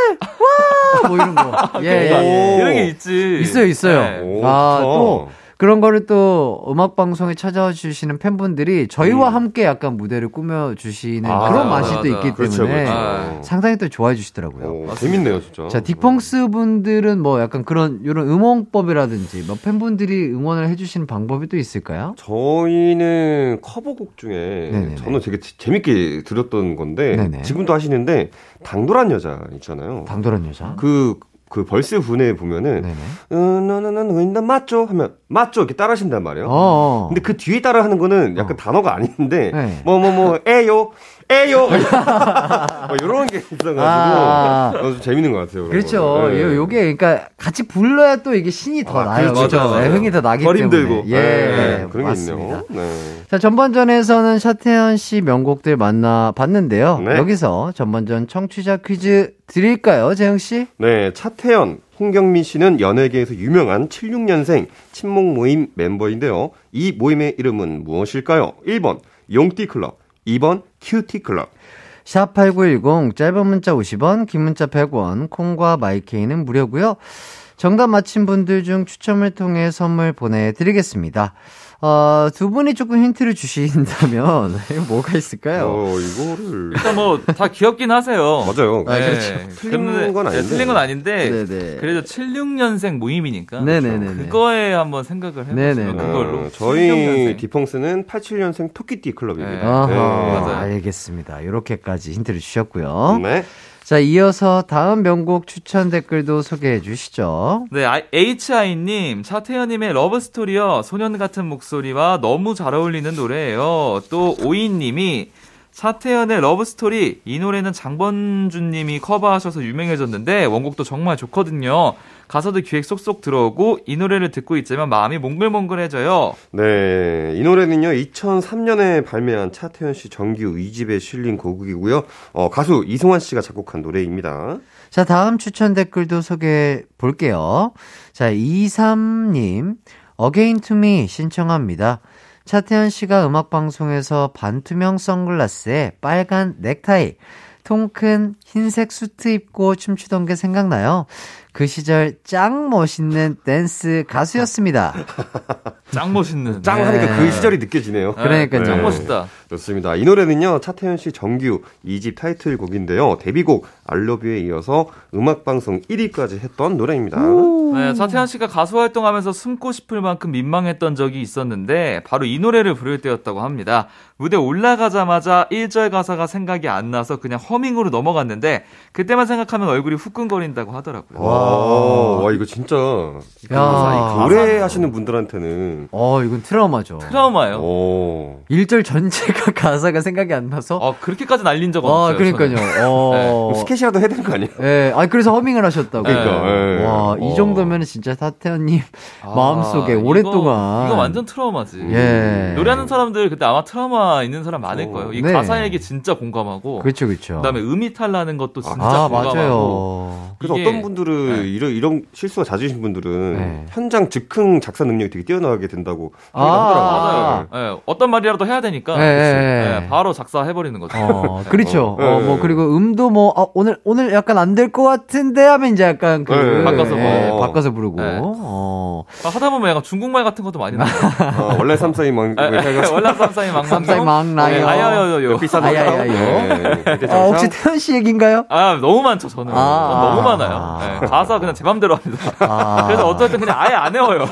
A: 와! 뭐 이런 거. 예, 예, 예.
G: 오.
F: 이런 게 있지.
A: 있어요, 있어요.
F: 네.
G: 오,
A: 아,
G: 좋다.
A: 또 그런 거를 또 음악 방송에 찾아와 주시는 팬분들이 저희와 함께 약간 무대를 꾸며 주시는
G: 아,
A: 그런
F: 맞아,
A: 맛이 또
F: 맞아.
A: 있기
G: 그렇죠,
A: 때문에
G: 그렇죠.
A: 상당히 또 좋아해 주시더라고요.
G: 오, 재밌네요, 진짜.
A: 자, 딕펑스 분들은 뭐 약간 그런 이런 응원법이라든지 뭐 팬분들이 응원을 해 주시는 방법이 또 있을까요?
G: 저희는 커버곡 중에
A: 네네네.
G: 저는 되게 지- 재밌게 들었던 건데
A: 네네.
G: 지금도 하시는데 당돌한 여자 있잖아요.
A: 당돌한 여자.
G: 그, 그 벌스 분에 보면은
A: 네네.
G: 음, 너 맞죠? 하면 맞죠? 이렇게 따라 하신단 말이에요.
A: 어.
G: 근데 그 뒤에 따라 하는 거는 약간
A: 어.
G: 단어가 아닌데
A: 네.
G: 뭐뭐뭐 에요 에요 뭐 이런 게 있어가지고
A: 아.
G: 어, 좀 재밌는 것 같아요. 그런
A: 그렇죠.
G: 네.
A: 요, 요게, 그러니까, 같이 불러야 또 이게 신이 더
G: 아,
A: 나요.
G: 그렇죠.
A: 그죠?
F: 맞아요,
A: 네. 흥이 더 나기
G: 덜
A: 때문에.
G: 힘들고
A: 예,
G: 네, 그런 게
A: 맞습니다.
G: 있네요. 네.
A: 자, 전반전에서는 샤태현 씨 명곡들 만나 봤는데요.
G: 네.
A: 여기서 전반전 청취자 퀴즈 드릴까요, 재영 씨?
G: 네, 차태현, 홍경민 씨는 연예계에서 유명한 76년생 친목 모임 멤버인데요. 이 모임의 이름은 무엇일까요? 1번 용띠 클럽, 2번 cutie 클럽.
A: 샵8910 짧은 문자 50원, 긴 문자 100원, 콩과 마이케이는 무료고요. 정답 맞힌 분들 중 추첨을 통해 선물 보내 드리겠습니다. 어, 두 분이 조금 힌트를 주신다면 뭐가 있을까요?
G: 어, 이거를
F: 일단 뭐 다 귀엽긴 하세요.
G: 맞아요.
A: 아,
F: 네.
A: 그렇죠.
G: 틀린
F: 근데-
G: 건 아닌데.
F: 네, 틀린 건 아닌데.
A: 네네.
F: 그래도 76년생 모임이니까.
A: 네네네네.
F: 그거에 한번 생각을
A: 네네네.
F: 해보시면 그걸로.
G: 어, 저희
F: 76년생.
G: 디펑스는 87년생 토끼띠 클럽입니다.
F: 네.
A: 아하,
F: 맞아요.
A: 알겠습니다. 이렇게까지 힌트를 주셨고요.
G: 네.
A: 자, 이어서 다음 명곡 추천 댓글도 소개해 주시죠.
F: 네, 아- HI님, 차태현님의 러브스토리요. 소년 같은 목소리와 너무 잘 어울리는 노래예요. 또 오이님이 차태현의 러브스토리 이 노래는 장범준 님이 커버하셔서 유명해졌는데 원곡도 정말 좋거든요. 가사도 귀에 쏙쏙 들어오고 이 노래를 듣고 있지만 마음이 몽글몽글해져요.
G: 네, 이 노래는요, 2003년에 발매한 차태현 씨 정규 2집에 실린 곡이고요. 어, 가수 이승환 씨가 작곡한 노래입니다.
A: 자, 다음 추천 댓글도 소개해 볼게요. 자, 23님, Again to Me 신청합니다. 차태현 씨가 음악방송에서 반투명 선글라스에 빨간 넥타이, 통큰 흰색 수트 입고 춤추던 게 생각나요. 그 시절 짱 멋있는 댄스 가수였습니다.
F: 짱 멋있는.
G: 짱 하니까 그 시절이 느껴지네요.
A: 그러니까요.
F: 짱
G: 네.
F: 멋있다.
G: 좋습니다. 이 노래는요, 차태현 씨 정규 2집 타이틀곡인데요. 데뷔곡 알러뷰에 이어서 음악방송 1위까지 했던 노래입니다.
F: 네, 차태현 씨가 가수 활동하면서 숨고 싶을 만큼 민망했던 적이 있었는데 바로 이 노래를 부를 때였다고 합니다. 무대 올라가자마자 1절 가사가 생각이 안 나서 그냥 허밍으로 넘어갔는데 그때만 생각하면 얼굴이 후끈거린다고 하더라고요.
G: 와, 와, 이거 진짜.
A: 야.
G: 노래 하시는 분들한테는.
A: 어, 이건 트라우마죠.
F: 트라우마예요.
G: 오.
A: 1절 전체가 그 가사가 생각이 안 나서.
F: 어, 그렇게까지 날린 적
A: 아,
F: 없어요.
A: 그러니까요.
F: 저는.
A: 어.
G: 스케치라도 해야 되는 거 아니에요?
A: 예, 아 그래서 허밍을 하셨다고.
G: 그러니까, 예.
A: 와, 이
G: 어.
A: 정도면 진짜 타태현님
F: 아,
A: 마음속에
F: 이거-
A: 오랫동안.
F: 이거 완전 트라우마지.
A: 예.
F: 노래하는 사람들 그때 아마 트라우마 있는 사람 많을 거예요. 이
A: 네.
F: 가사에게 진짜 공감하고.
A: 그렇죠, 그렇죠.
F: 그다음에 음이 탈나는 것도 진짜
A: 아,
F: 공감하고.
A: 맞아요.
G: 그래서
F: 이게-
G: 어떤 분들은 이런 이런 실수가 잦으신 분들은
A: 네.
G: 현장 즉흥 작사 능력이 되게 뛰어나게 된다고
A: 아.
G: 하더라고요.
F: 맞아요. 예, 어떤 말이라도 해야 되니까
A: 네, 네.
F: 예, 바로 작사해버리는 거죠.
A: 어, 그렇죠.
G: 어,
A: 어,
G: 예,
A: 뭐,
G: 예.
A: 그리고 음도 뭐, 어, 오늘, 오늘 약간 안 될 것 같은데 하면 이제 약간 그,
G: 예,
F: 바꿔서
A: 예,
G: 뭐.
A: 바꿔서 부르고,
F: 네.
A: 어.
F: 아, 하다 보면 약간 중국말 같은 것도 많이 나요.
G: 어, 원래 삼사이 막 해가지고
F: 월남 쌈싸이 망망.
A: 쌈싸이 망 나요.
F: 아야야야요.
G: 비싼
A: 아야야요.
G: 네,
A: 아, 혹시
G: 참-
A: 태연 씨 얘기인가요?
F: 아 너무 많죠 저는.
A: 아.
F: 전 너무 많아요.
A: 아.
F: 예, 가사 그냥 제 맘대로 합니다.
A: 아.
F: 그래서 어떨 땐 그냥 아예 안 외워요.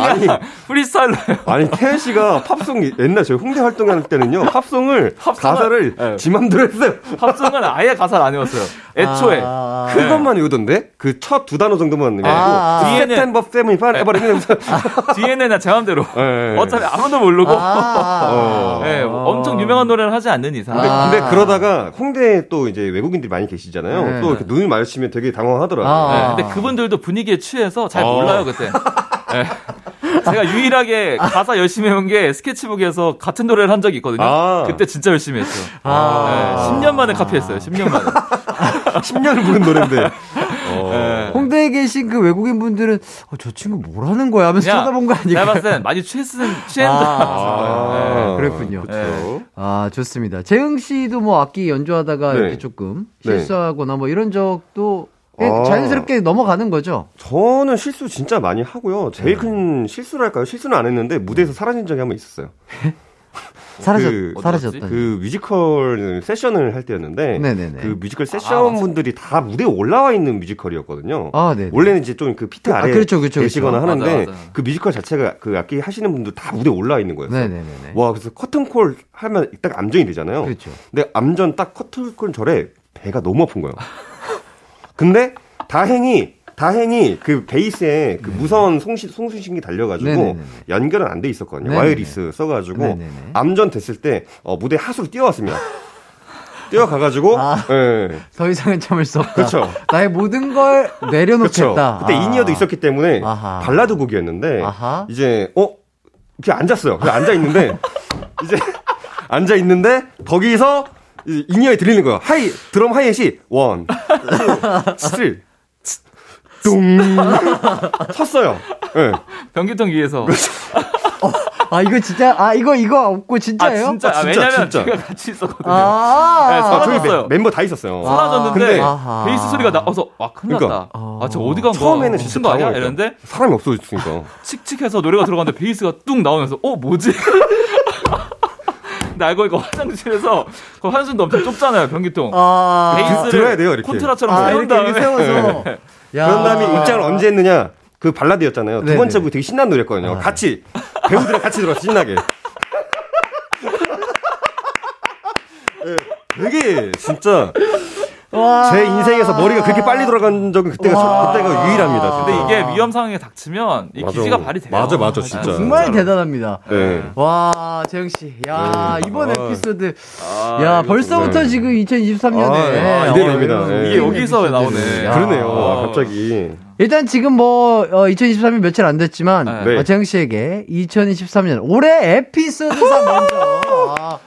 F: 그냥
G: 아니.
F: 프리스타일로 해요.
G: 아니 태연 씨가 팝송 옛날 저희 홍대 활동할 때는요 팝송을
F: 팝송을-
G: 가사를
F: 네.
G: 지 맘대로 했어요.
F: 팝송은 아예 가사를 안 외웠어요. 애초에.
A: 아,
G: 그것만 외우던데 그 첫 두 단어 정도만 외우고
A: 아.
G: 세텐버 세븐이 판 에버리는
F: 뒤에는 그냥 제 맘대로.
G: 예, 예.
F: 어차피 아무도 모르고.
A: 아.
F: 예, 엄청 유명한 노래를 하지 않는 이상.
G: 근데,
A: 아.
G: 근데 그러다가 홍대에 또 이제 외국인들이 많이 계시잖아요.
A: 네.
G: 또 이렇게 눈을 마주치면 되게 당황하더라고요.
A: 아.
F: 네, 근데 그분들도 분위기에 취해서 잘
G: 어.
F: 몰라요 그때. 예. 제가 유일하게 가사 열심히 해온 게 스케치북에서 같은 노래를 한 적이 있거든요.
G: 아.
F: 그때 진짜 열심히 했죠.
A: 아.
F: 네, 10년 만에 카피했어요. 10년 만에.
G: 10년을 부른 노래인데. 어.
F: 네.
A: 홍대에 계신 그 외국인 분들은, 어, 저 친구 뭘 하는 거야 하면서 쳐다본 거
F: 제가
A: 아닐까요?
F: 봤을 땐 많이 취했은 취했는 줄 알았어요.
G: 아,
A: 그랬군요.
G: 그렇죠.
A: 아, 좋습니다. 재흥 씨도 뭐 악기 연주하다가
G: 네.
A: 이렇게 조금
G: 네.
A: 실수하거나 뭐 이런 적도
G: 아.
A: 자연스럽게 넘어가는 거죠.
G: 저는 실수 진짜 많이 하고요. 제일 큰 실수랄까요? 실수는 안 했는데 무대에서 사라진 적이 한 번 있었어요.
A: 사라졌,
G: 그-
A: 사라졌다.
G: 그 뮤지컬 세션을 할 때였는데
A: 네네네.
G: 그 뮤지컬 세션 분들이 다 무대에 올라와 있는 뮤지컬이었거든요.
A: 아, 네.
G: 원래는 이제 좀 그 pit
A: 아,
G: 아래
A: 그렇죠, 그렇죠,
G: 계시거나
F: 그렇죠.
G: 하는데
F: 맞아, 맞아.
G: 그 뮤지컬 자체가 그 악기 하시는 분들 다 무대에 올라와 있는 거였어요.
A: 네네네.
G: 와 그래서 커튼콜 하면 딱 암전이 되잖아요.
A: 그렇죠.
G: 근데 암전 딱 커튼콜 전에 배가 너무 아픈 거예요. 근데 다행히 다행히 그 베이스에 그 무선 송시, 송수신기 달려가지고
A: 네. 네네네네.
G: 연결은 안 돼 있었거든요.
A: 네네네.
G: wireless 써가지고
A: 네네네.
G: 암전 됐을 때 어, 무대 하수로 뛰어왔습니다. 뛰어가가지고
A: 아.
G: 예.
A: 더 이상은 참을 수 없다.
G: 그렇죠.
A: 나의 모든 걸. 내려놓겠다.
G: 그때
A: 아.
G: in-ear도 있었기 때문에
A: 아하.
G: 발라드 곡이었는데
A: 아하.
G: 이제 어 이렇게 앉았어요. 그냥 앉아 있는데 이제 앉아 있는데 거기서 이 인이어에 들리는 거예요. 하이 드럼 hi-hat이 one, two, three, 뚱 섰어요. 예.
F: 변기통 위에서.
A: 아, 이거 진짜, 아, 이거, 이거 없고 진짜예요?
F: 아 진짜. 아,
G: 진짜,
F: 왜냐면
G: 진짜.
F: 제가 같이 있었거든요.
A: 아,
F: 네,
G: 아, 저희
F: 사라졌어요.
G: 멤- 멤버 다 있었어요.
F: 사라졌는데
G: 근데-
A: 아하.
F: 베이스 소리가 나와서 아 큰일
G: 그러니까.
F: 났다. 아저 어디 간 거야?
G: 처음에는 진짜
F: 거 아니야? 이랬는데
G: 사람이 없어졌으니까.
F: 칙칙해서 노래가 들어갔는데 베이스가 뚝 나오면서 어 뭐지? 근데 알고 보니까 화장실에서 그 화장실도 엄청 좁잖아요 변기통.
A: 아,
F: 베이스를
G: 들어야 돼요, 이렇게.
F: 콘트라처럼
A: 아,
F: 세운 다음에
A: 세워서. 야.
G: 그런 다음에 입장을 언제 했느냐? 그 발라드였잖아요. 두
A: 네네.
G: 번째 곡이 되게 신나는 노래였거든요.
A: 아.
G: 같이 배우들이랑 같이 들어서 신나게. 예, 되게 진짜
A: 와.
G: 제 인생에서 머리가 그렇게 빨리 돌아간 적은 그때가
A: 와.
G: 그때가 유일합니다.
F: 근데
G: 진짜.
F: 이게 위험 상황에 닥치면 이
G: 맞아.
F: 기지가 발휘돼요.
G: 맞아, 맞아, 진짜.
A: 정말
F: 진짜로.
A: 대단합니다.
G: 네.
A: 와, 재영 씨. 야,
G: 네.
A: 이번
G: 아.
A: 에피소드.
F: 아,
A: 야, 벌써부터
G: 네.
A: 지금 2023년에.
G: 아, 기대됩니다. 네.
F: 이게 여기서 왜 나오네.
G: 그러네요.
F: 아.
G: 아, 갑자기.
A: 일단 지금 뭐, 어, 2023년 며칠 안 됐지만,
F: 네.
A: 어, 재영 씨에게 2023년 올해 에피소드상 먼저.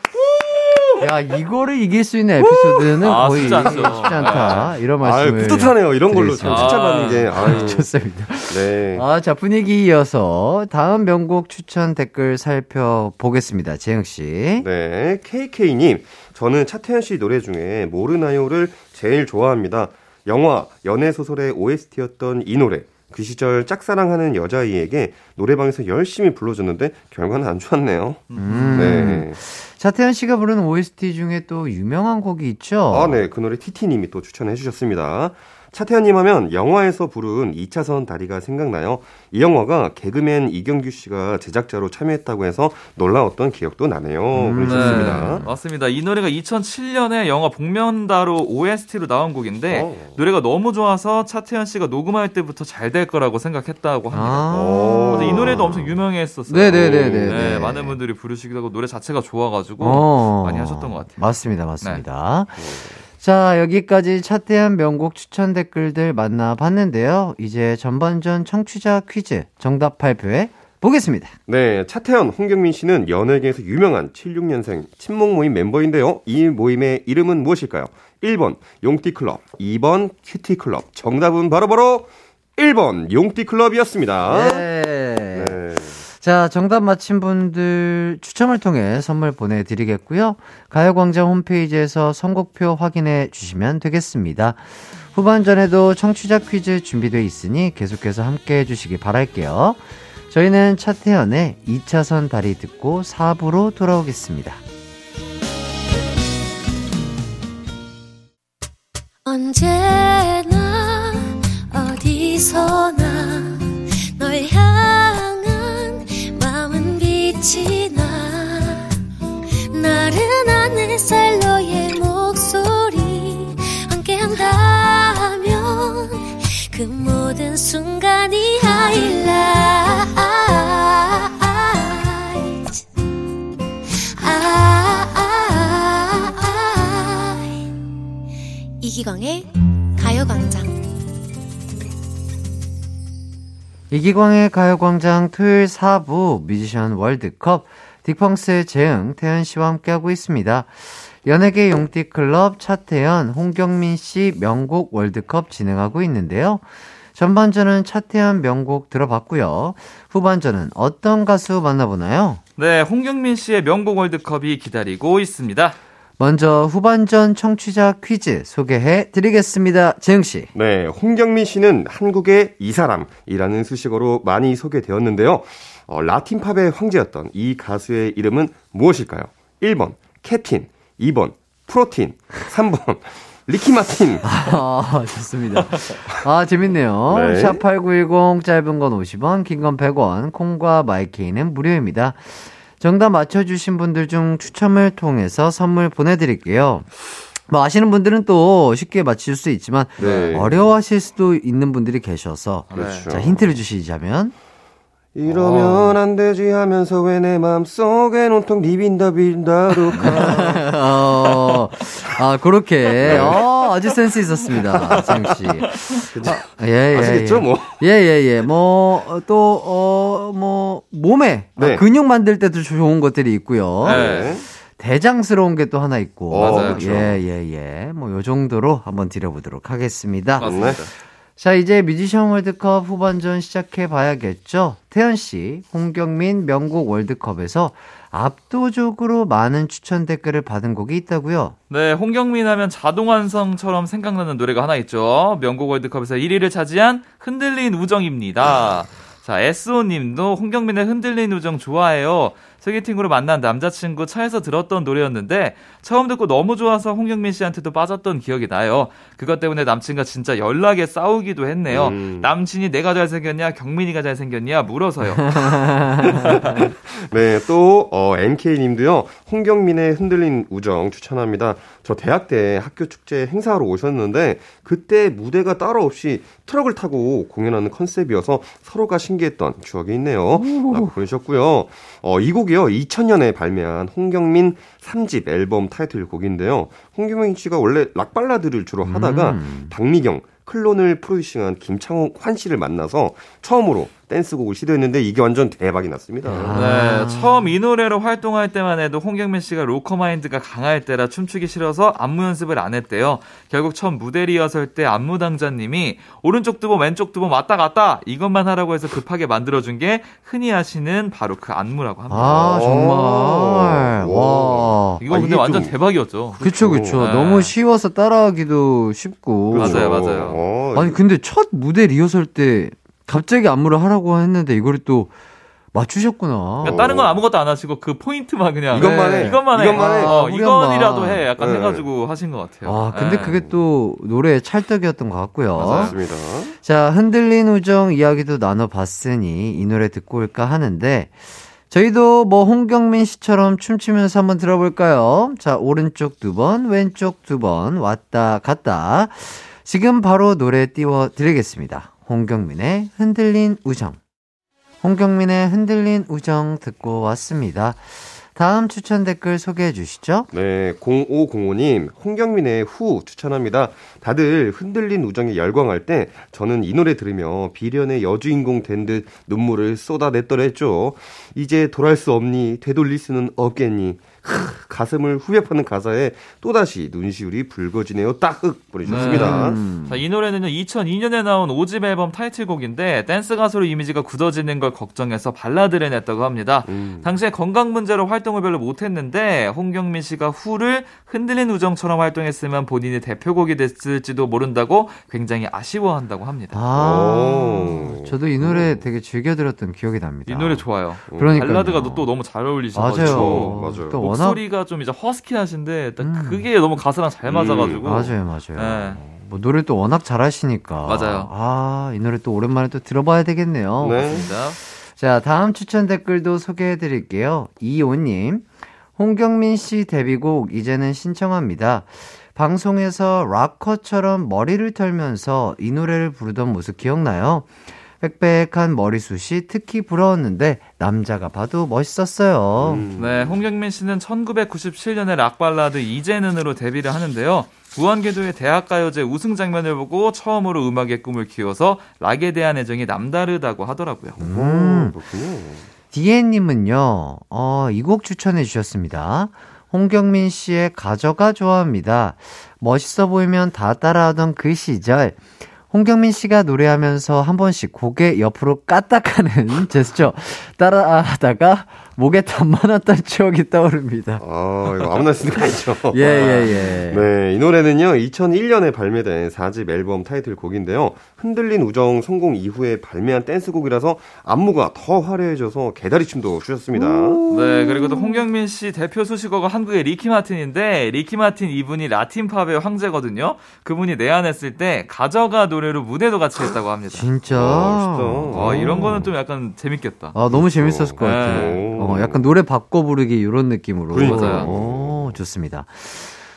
A: 아. 야, 이거를 이길 수 있는 에피소드는
F: 아,
A: 거의
F: 쉽지.
A: 쉽지 않다. 이런
G: 아,
A: 말씀을.
G: 뿌듯하네요. 이런 걸로. 참 칭찬받는 게.
F: 아.
G: 아유,
A: 좋습니다.
G: 네.
A: 아, 자, 분위기 이어서 다음 명곡 추천 댓글 살펴보겠습니다. 재영 씨.
G: 네, KK님, 저는 차태현 씨 노래 중에 모르나요를 제일 좋아합니다. 영화, 연애소설의 OST였던 이 노래. 그 시절 짝사랑하는 여자아이에게 노래방에서 열심히 불러줬는데 결과는 안 좋았네요.
A: 음.
G: 네.
A: 차태현 씨가 부르는 OST 중에 또 유명한 곡이 있죠?
G: 아, 네. 그 노래 TT님이 또 추천해 주셨습니다. 차태현님 하면 영화에서 부른 2차선 다리가 생각나요. 이 영화가 개그맨 이경규 씨가 제작자로 참여했다고 해서 놀라웠던 기억도 나네요. 그러셨습니다.
F: 네, 맞습니다. 이 노래가 2007년에 영화 복면다로 OST로 나온 곡인데
G: 어.
F: 노래가 너무 좋아서 차태현 씨가 녹음할 때부터 잘 될 거라고 생각했다고 합니다.
A: 아.
G: 오.
F: 이 노래도 엄청 유명했었어요.
A: 네네네네.
F: 네, 많은 분들이 부르시기도 하고 노래 자체가 좋아가지고
A: 어.
F: 많이 하셨던 것 같아요.
A: 맞습니다, 맞습니다. 자, 여기까지 차태현 명곡 추천 댓글들 만나봤는데요. 이제 전반전 청취자 퀴즈 정답 발표해 보겠습니다.
G: 네, 차태현, 홍경민 씨는 연예계에서 유명한 76년생 친목 모임 멤버인데요. 이 모임의 이름은 무엇일까요? 1번 용띠클럽, 2번 큐티클럽. 정답은 바로바로 1번 용띠클럽이었습니다.
A: 네.
G: 네.
A: 자, 정답 맞힌 분들 추첨을 통해 선물 보내드리겠고요. 가요광장 홈페이지에서 선곡표 확인해 주시면 되겠습니다. 후반전에도 청취자 퀴즈 준비되어 있으니 계속해서 함께 해주시기 바랄게요. 저희는 차태현의 2차선 다리 듣고 4부로 돌아오겠습니다.
B: 언제나 어디서나 널 향한 이기광의 가요광장
A: 이기광의 가요광장 토요일 4부 뮤지션 월드컵 딕펑스의 재응, 태연 씨와 함께하고 있습니다. 연예계 용띠클럽 차태현, 홍경민 씨 명곡 월드컵 진행하고 있는데요. 전반전은 차태현 명곡 들어봤고요. 후반전은 어떤 가수 만나보나요?
F: 네, 홍경민 씨의 명곡 월드컵이 기다리고 있습니다.
A: 먼저 후반전 청취자 퀴즈 소개해 드리겠습니다. 재영 씨.
G: 네, 홍경민 씨는 한국의 이 사람이라는 수식어로 많이 소개되었는데요. 어, 라틴 팝의 황제였던 이 가수의 이름은 무엇일까요? 1번 캡틴, 2번 프로틴, 3번 리키 마틴.
A: 아, 좋습니다. 아, 재밌네요.
G: 네.
A: 샵8910 짧은 건 50원, 긴 건 100원, 콩과 마이케이는 무료입니다. 정답 맞춰주신 분들 중 추첨을 통해서 선물 보내드릴게요. 뭐 아시는 분들은 또 쉽게 맞힐 수 있지만
G: 네.
A: 어려워하실 수도 있는 분들이 계셔서
G: 그렇죠.
A: 자 힌트를 주시자면
G: 이러면 안 되지 하면서 왜내 맘속엔 온통 니 빈다 빈다로
A: 어, 아 그렇게 어, 아주 센스 있었습니다 재영 씨. 아, 예, 예,
G: 아시겠죠,
A: 예.
G: 뭐?
A: 예, 예, 예. 뭐, 어, 또, 어, 뭐, 몸에,
G: 네.
A: 아, 근육 만들 때도 좋은 것들이 있고요.
F: 네.
A: 대장스러운 게 또 하나 있고.
G: 어,
F: 맞아요.
A: 예, 예, 예. 뭐, 요 정도로 한번 드려보도록 하겠습니다.
F: 맞습니다.
A: 자, 이제 뮤지션 월드컵 후반전 시작해 봐야겠죠. 태연 씨, 홍경민 명곡 월드컵에서 압도적으로 많은 추천 댓글을 받은 곡이 있다고요.
F: 네, 홍경민 하면 자동완성처럼 생각나는 노래가 하나 있죠. 명곡 월드컵에서 1위를 차지한 흔들린 우정입니다. 자, SO 님도 홍경민의 흔들린 우정 좋아해요. 소개팅으로 만난 남자친구 차에서 들었던 노래였는데 처음 듣고 너무 좋아서 홍경민 씨한테도 빠졌던 기억이 나요. 그것 때문에 남친과 진짜 연락에 싸우기도 했네요.
G: 음.
F: 남친이 내가 잘생겼냐, 경민이가 잘생겼냐 물어서요.
G: 네, 또, 어, MK님도요, 홍경민의 흔들린 우정 추천합니다. 저 대학 때 학교 축제 행사하러 오셨는데, 그때 무대가 따로 없이 트럭을 타고 공연하는 컨셉이어서 서로가 신기했던 추억이 있네요. 라고 보내셨고요. 어, 이 곡이요, 2000년에 발매한 홍경민 3집 앨범 타이틀곡인데요. 홍경민 씨가 원래 락발라드를 주로 하다가, 박미경, 클론을 프로듀싱한 김창환 씨를 만나서 처음으로 댄스곡을 시도했는데 이게 완전 대박이 났습니다.
F: 네, 처음 이 노래로 활동할 때만 해도 홍경민 씨가 로커 마인드가 강할 때라 춤추기 싫어서 안무 연습을 안 했대요. 결국 처음 무대 리허설 때 안무 단장님이 오른쪽 두번 왼쪽 두번 왔다 갔다 이것만 하라고 해서 급하게 만들어준 게 흔히 하시는 바로 그 안무라고 합니다.
A: 아, 정말.
G: 와.
A: 와.
F: 이거
G: 아,
F: 근데 완전
G: 좀-
F: 대박이었죠.
A: 그쵸, 그쵸.
F: 네.
A: 너무 쉬워서 따라하기도 쉽고.
F: 맞아요, 맞아요.
G: 어,
A: 아니, 근데 첫 무대 리허설 때 갑자기 안무를 하라고 했는데 이거를 또 맞추셨구나.
F: 그러니까 다른 건 아무것도 안 하시고 그 포인트만 그냥
G: 이것만
A: 네.
G: 해.
F: 이것만 해.
G: 이것만 해.
F: 어,
A: 후렴만.
F: 이건이라도 해. 약간
G: 네.
F: 해가지고 하신 것 같아요.
A: 아, 근데
F: 네.
A: 그게 또 노래의 찰떡이었던 것 같고요.
G: 맞습니다.
A: 자, 흔들린 우정 이야기도 나눠봤으니 이 노래 듣고 올까 하는데, 저희도 뭐 홍경민 씨처럼 춤추면서 한번 들어볼까요? 자, 오른쪽 두 번, 왼쪽 두 번, 왔다 갔다. 지금 바로 노래 띄워 드리겠습니다. 홍경민의 흔들린 우정. 홍경민의 흔들린 우정 듣고 왔습니다. 다음 추천 댓글 소개해 주시죠.
G: 네, 0505님, 홍경민의 후 추천합니다. 다들 흔들린 우정에 열광할 때 저는 이 노래 들으며 비련의 여주인공 된 듯 눈물을 쏟아냈더랬죠. 이제 돌아올 수 없니, 되돌릴 수는 없겠니. 크, 가슴을 후벼 파는 가사에 또다시 눈시울이 붉어지네요. 딱흑 보내주셨습니다.
A: 음.
F: 자, 이 노래는요, 2002년에 나온 5집 앨범 타이틀곡인데, 댄스 가수로 이미지가 굳어지는 걸 걱정해서 발라드를 냈다고 합니다.
G: 음.
F: 당시에 건강 문제로 활동을 별로 못했는데, 홍경민 씨가 후를 흔들린 우정처럼 활동했으면 본인이 대표곡이 됐을지도 모른다고 굉장히 아쉬워한다고 합니다.
A: 아,
G: 오.
A: 저도 이 노래 되게 즐겨 들었던 기억이 납니다.
F: 이 노래 좋아요.
A: 그러니까요.
F: 발라드가 또 너무 잘 어울리셔가지고.
A: 맞아요.
G: 맞아요.
A: 또 워낙
F: 목소리가 좀 이제 허스키하신데, 딱
A: 음.
F: 그게 너무 가사랑 잘 맞아가지고.
A: 맞아요, 맞아요.
F: 네.
A: 뭐 노래 또 워낙 잘하시니까.
F: 맞아요.
A: 아, 이 노래 또 오랜만에 또 들어봐야 되겠네요.
G: 네.
F: 맞습니다.
A: 자, 다음 추천 댓글도 소개해 드릴게요. 이오님, 홍경민 씨 데뷔곡 이제는 신청합니다. 방송에서 락커처럼 머리를 털면서 이 노래를 부르던 모습 기억나요? 빽빽한 머리숱이 특히 부러웠는데 남자가 봐도 멋있었어요.
G: 음.
F: 네, 홍경민 씨는 1997년에 락발라드 이제는으로 데뷔를 하는데요. 무한궤도의 대학가요제 우승 장면을 보고 처음으로 음악의 꿈을 키워서 락에 대한 애정이 남다르다고 하더라고요.
A: 음. 디에님은요, 어, 이 곡 추천해 주셨습니다. 홍경민 씨의 가져가 좋아합니다. 멋있어 보이면 다 따라하던 그 시절. 홍경민 씨가 노래하면서 한 번씩 고개 옆으로 까딱하는 제스처 따라하다가 목에 담 많았던 추억이 떠오릅니다.
G: 아, 이거 아무나 쓰는 거 아니죠?
A: 예, 예, 예.
G: 네, 이 노래는요, 2001년에 발매된 4집 앨범 타이틀곡인데요. 흔들린 우정 성공 이후에 발매한 댄스곡이라서 안무가 더 화려해져서 개다리춤도 추셨습니다.
F: 네, 그리고 또 홍경민 씨 대표 수식어가 한국의 리키 마틴인데 리키 마틴 이분이 라틴 팝의 황제거든요. 그분이 내한했을 때 가져가 노래로 무대도 같이 했다고 합니다.
A: 진짜.
G: 아, 멋있다.
F: 와, 이런 거는 좀 약간 재밌겠다.
A: 아, 너무 재밌었을 것
F: 네.
A: 같아요. 어, 약간 노래 바꿔 부르기 이런 느낌으로.
G: 그러니까요.
A: 어, 좋습니다.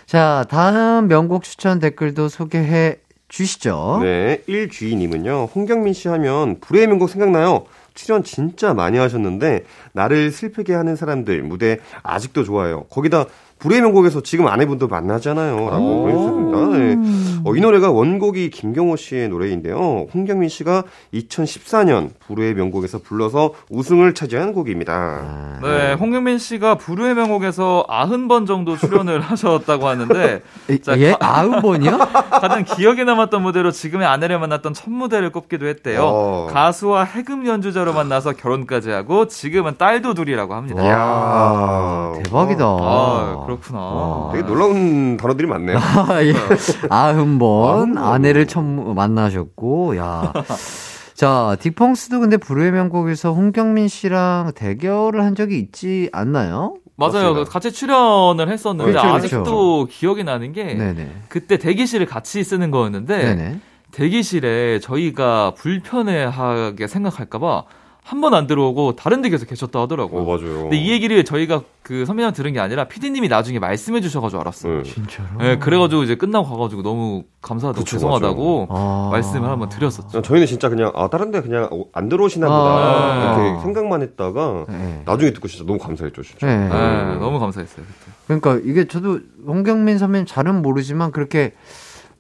A: 자, 다음 명곡 추천 댓글도 소개해 주시죠.
G: 네, 1G님은요, 홍경민 씨 하면 불후의 명곡 생각나요? 출연 진짜 많이 하셨는데, 나를 슬프게 하는 사람들 무대 아직도 좋아요. 거기다 불의 명곡에서 지금 아내분도 만나잖아요. 라고 보내주셨습니다. 네. 어, 이 노래가 원곡이 김경호 씨의 노래인데요. 홍경민 씨가 2014년 불의 명곡에서 불러서 우승을 차지한 곡입니다.
F: 네, 홍경민 씨가 부르의 명곡에서 90번 정도 출연을 하셨다고 하는데 자,
A: 예?
F: 가-
A: 아흔 번이요?
F: 가장 기억에 남았던 무대로 지금의 아내를 만났던 첫 무대를 꼽기도 했대요.
G: 어.
F: 가수와 해금 연주자로 만나서 결혼까지 하고 지금은 딸도 둘이라고 합니다.
G: 이야.
A: 대박이다.
F: 아, 그렇구나.
A: 와.
G: 되게 놀라운 단어들이 많네요.
A: 아, 예. 아흔 번. 아내를 처음 만나셨고, 야. 자, 딕펑스도 근데 불후의 명곡에서 홍경민 씨랑 대결을 한 적이 있지 않나요?
F: 맞아요.
G: 맞습니다.
F: 같이 출연을 했었는데
A: 그렇죠,
F: 아직도 기억이 나는 게
A: 네네.
F: 그때 대기실을 같이 쓰는 거였는데
A: 네네.
F: 대기실에 저희가 불편해하게 생각할까봐 한 번 안 들어오고 다른 댁에서 계셨다 하더라고요.
G: 어, 맞아요.
F: 근데 이 얘기를 저희가 그 선배님 들은 게 아니라 PD님이 나중에 말씀해 주셔가지고 알았어요.
G: 네.
A: 진짜로?
F: 네, 그래가지고 이제 끝나고 가가지고 너무 감사하다고
G: 그쵸,
F: 죄송하다고
A: 아.
F: 말씀을 한번 드렸었죠.
G: 저희는 진짜 그냥 아 다른 데 그냥 안 들어오시나 보다
A: 아.
G: 이렇게 생각만 했다가
A: 네.
G: 나중에 듣고 진짜 너무 감사했죠 진짜.
A: 네.
F: 네, 너무 감사했어요. 그때.
A: 그러니까 이게 저도 홍경민 선배님 잘은 모르지만 그렇게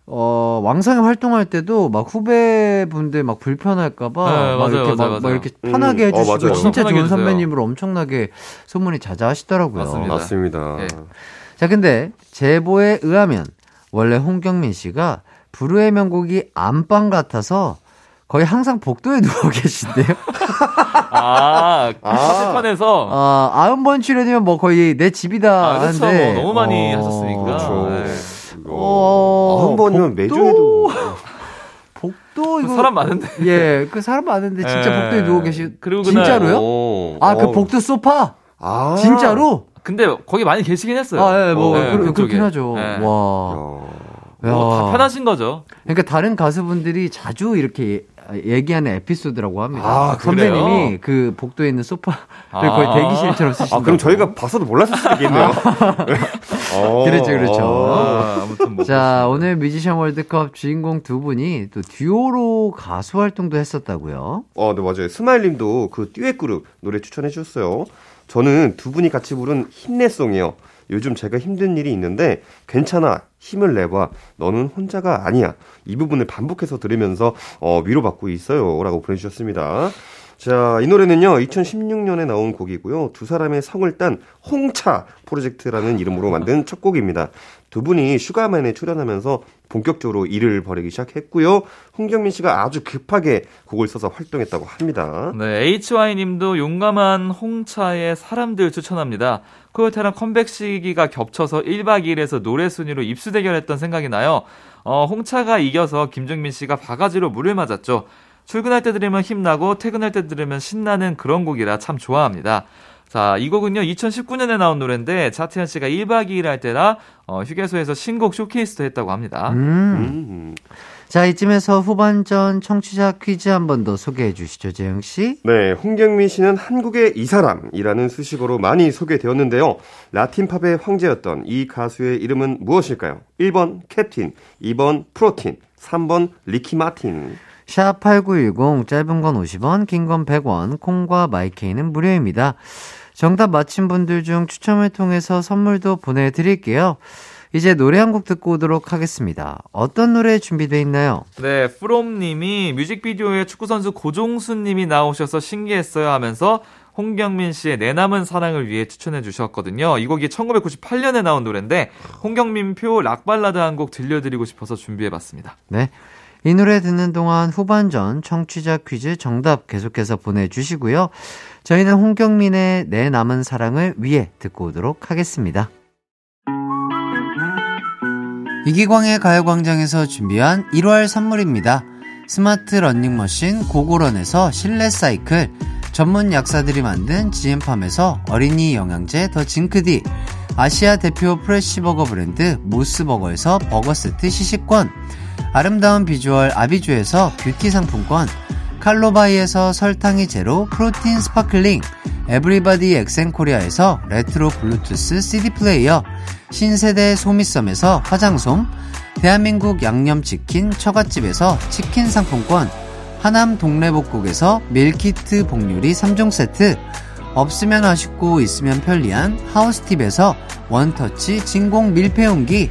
A: 어 왕성히 활동할 때도 막 후배분들 막 불편할까봐
F: 네,
A: 막
F: 맞아요,
A: 이렇게 막,
F: 맞아요,
A: 막
F: 맞아요.
A: 이렇게 편하게
G: 음, 어,
A: 해주시고
G: 맞아요.
A: 진짜
F: 편하게
A: 좋은
F: 해주세요.
A: 선배님으로 엄청나게 소문이 자자하시더라고요.
F: 맞습니다.
G: 맞습니다.
F: 네.
A: 자 근데 제보에 의하면 원래 홍경민 씨가 불후의 명곡이 안방 같아서 거의 항상 복도에 누워 계신데요.
F: 아, 그
G: 아.
F: 사실판에서
A: 아, 아흔 번 출연이면 뭐 거의 내 집이다
F: 아, 그렇죠. 뭐 너무 많이
A: 어,
F: 하셨으니까.
G: 그렇죠.
F: 네.
A: 어,
G: 한 번이면 매주
A: 복도?
G: 해도
A: 또 이거
F: 사람 많은데.
A: 예, 그 사람 많은데 진짜
F: 예.
A: 복도에 누워 계시.
F: 그리고 그날-
A: 진짜로요?
G: 오.
A: 아, 그
G: 어.
A: 복도 소파.
G: 아.
A: 진짜로?
F: 근데 거기 많이 계시긴 했어요.
A: 아, 예, 뭐
F: 네,
A: 그,
F: 그쪽에.
A: 그렇긴 하죠.
F: 네.
A: 와.
G: 어.
F: 뭐다
A: 야.
F: 편하신 거죠.
A: 그러니까 다른 가수분들이 자주 이렇게 얘기하는 에피소드라고 합니다.
G: 아?
A: 선배님이 그 복도에 있는 소파를
F: 아.
A: 거의 대기실처럼 쓰신다.
G: 아, 그럼 저희가 봤어도 몰랐을 수도 있겠네요. 어.
A: 그렇죠, 그렇죠.
F: 아, 아무튼 뭐.
A: 자, 오늘 뮤지션 월드컵 주인공 두 분이 또 듀오로 가수 활동도 했었다고요.
G: 어, 네, 맞아요. 스마일님도 그 듀엣 그룹 노래 추천해 주셨어요. 저는 두 분이 같이 부른 힘내송이요. 요즘 제가 힘든 일이 있는데 괜찮아 힘을 내봐. 너는 혼자가 아니야. 이 부분을 반복해서 들으면서 어, 위로받고 있어요 라고 보내주셨습니다. 자, 이 노래는요, 2016년에 나온 곡이고요. 두 사람의 성을 딴 홍차 프로젝트라는 이름으로 만든 첫 곡입니다. 두 분이 슈가맨에 출연하면서 본격적으로 일을 벌이기 시작했고요. 홍경민 씨가 아주 급하게 곡을 써서 활동했다고 합니다.
F: 네, HY님도 용감한 홍차의 사람들 추천합니다. 코요태랑 컴백 시기가 겹쳐서 1박 2일에서 노래 순위로 입수 대결했던 생각이 나요. 어, 홍차가 이겨서 김정민 씨가 바가지로 물을 맞았죠. 출근할 때 들으면 힘나고 퇴근할 때 들으면 신나는 그런 곡이라 참 좋아합니다. 자, 이 곡은요, 2019년에 나온 노래인데, 차태현 씨가 1박 2일 할 때라, 어, 휴게소에서 신곡 쇼케이스도 했다고 합니다.
A: 음.
G: 음.
A: 자, 이쯤에서 후반전 청취자 퀴즈 한 번 더 소개해 주시죠, 재영 씨.
G: 네, 홍경민 씨는 한국의 이 사람이라는 수식어로 많이 소개되었는데요. 라틴팝의 황제였던 이 가수의 이름은 무엇일까요? 1번 캡틴, 2번 프로틴, 3번 리키 마틴.
A: 샵8910 짧은 건 50원, 긴 건 100원, 콩과 마이케이는 무료입니다. 정답 맞힌 분들 중 추첨을 통해서 선물도 보내드릴게요. 이제 노래 한 곡 듣고 오도록 하겠습니다. 어떤 노래 준비되어 있나요?
F: 네, 프롬님이 뮤직비디오에 축구선수 고종수님이 나오셔서 신기했어요 하면서 홍경민 씨의 내 남은 사랑을 위해 추천해 주셨거든요. 이 곡이 1998년에 나온 노래인데 홍경민 표 락발라드 한 곡 들려드리고 싶어서 준비해 봤습니다.
A: 네. 이 노래 듣는 동안 후반전 청취자 퀴즈 정답 계속해서 보내주시고요. 저희는 홍경민의 내 남은 사랑을 위해 듣고 오도록 하겠습니다. 이기광의 가요광장에서 준비한 1월 선물입니다. 스마트 러닝머신 고고런에서 실내 사이클, 전문 약사들이 만든 지엠팜에서 어린이 영양제 더 징크디, 아시아 대표 fresh burger 브랜드 모스버거에서 버거 세트 시식권, 아름다운 비주얼 아비주에서 뷰티 상품권, 칼로바이에서 설탕이 제로 프로틴 sparkling, 에브리바디 엑센코리아에서 레트로 블루투스 CD 플레이어, 신세대 소미섬에서 화장솜, 대한민국 양념치킨 처갓집에서 치킨 상품권, 하남 동래복국에서 밀키트 복요리 3종 세트, 없으면 아쉽고 있으면 편리한 하우스팁에서 원터치 진공 밀폐용기,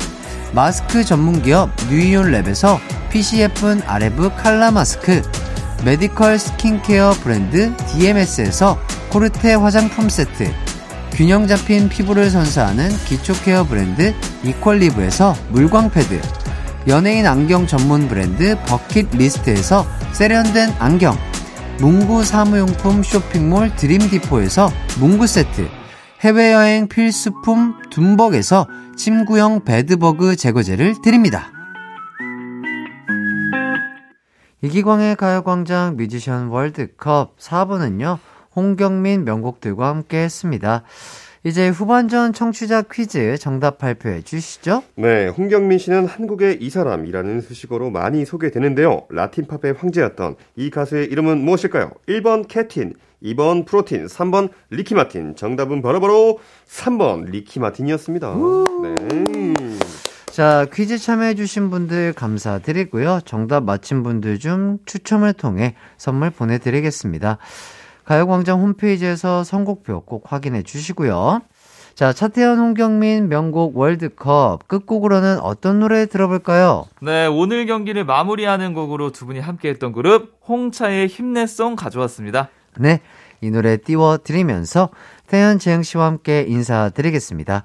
A: 마스크 전문 기업 뉴이온 랩에서 핏이 예쁜 아레브 칼라 마스크, 메디컬 스킨케어 브랜드 DMS에서 코르테 화장품 세트, 균형 잡힌 피부를 선사하는 기초 케어 브랜드 이퀄리브에서 물광 패드, 연예인 안경 전문 브랜드 버킷 리스트에서 세련된 안경, 문구 사무용품 쇼핑몰 드림디포에서 문구 세트, 해외여행 필수품 둠벅에서 침구형 bedbug 제거제를 드립니다. 이기광의 가요광장 뮤지션 월드컵 4부는요, 홍경민 명곡들과 함께 했습니다. 이제 후반전 청취자 퀴즈 정답 발표해 주시죠.
G: 네, 홍경민 씨는 한국의 이 사람이라는 수식어로 많이 소개되는데요. 라틴 팝의 황제였던 이 가수의 이름은 무엇일까요? 1번 캡틴, 2번 프로틴, 3번 리키 마틴. 정답은 바로 바로 3번 리키 마틴이었습니다. 네.
A: 자, 퀴즈 참여해주신 분들 감사드리고요. 정답 맞힌 분들 중 추첨을 통해 선물 보내드리겠습니다. 가요광장 홈페이지에서 선곡표 꼭 확인해 주시고요. 자, 차태현, 홍경민 명곡 월드컵 끝곡으로는 어떤 노래 들어볼까요?
F: 네, 오늘 경기를 마무리하는 곡으로 두 분이 함께 했던 그룹 홍차의 힘내송 가져왔습니다.
A: 네, 이 노래 띄워드리면서 태연 재영 씨와 함께 인사드리겠습니다.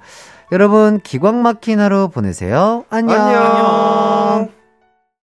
A: 여러분, 기광 막힌 하루 보내세요. 안녕.
G: 안녕.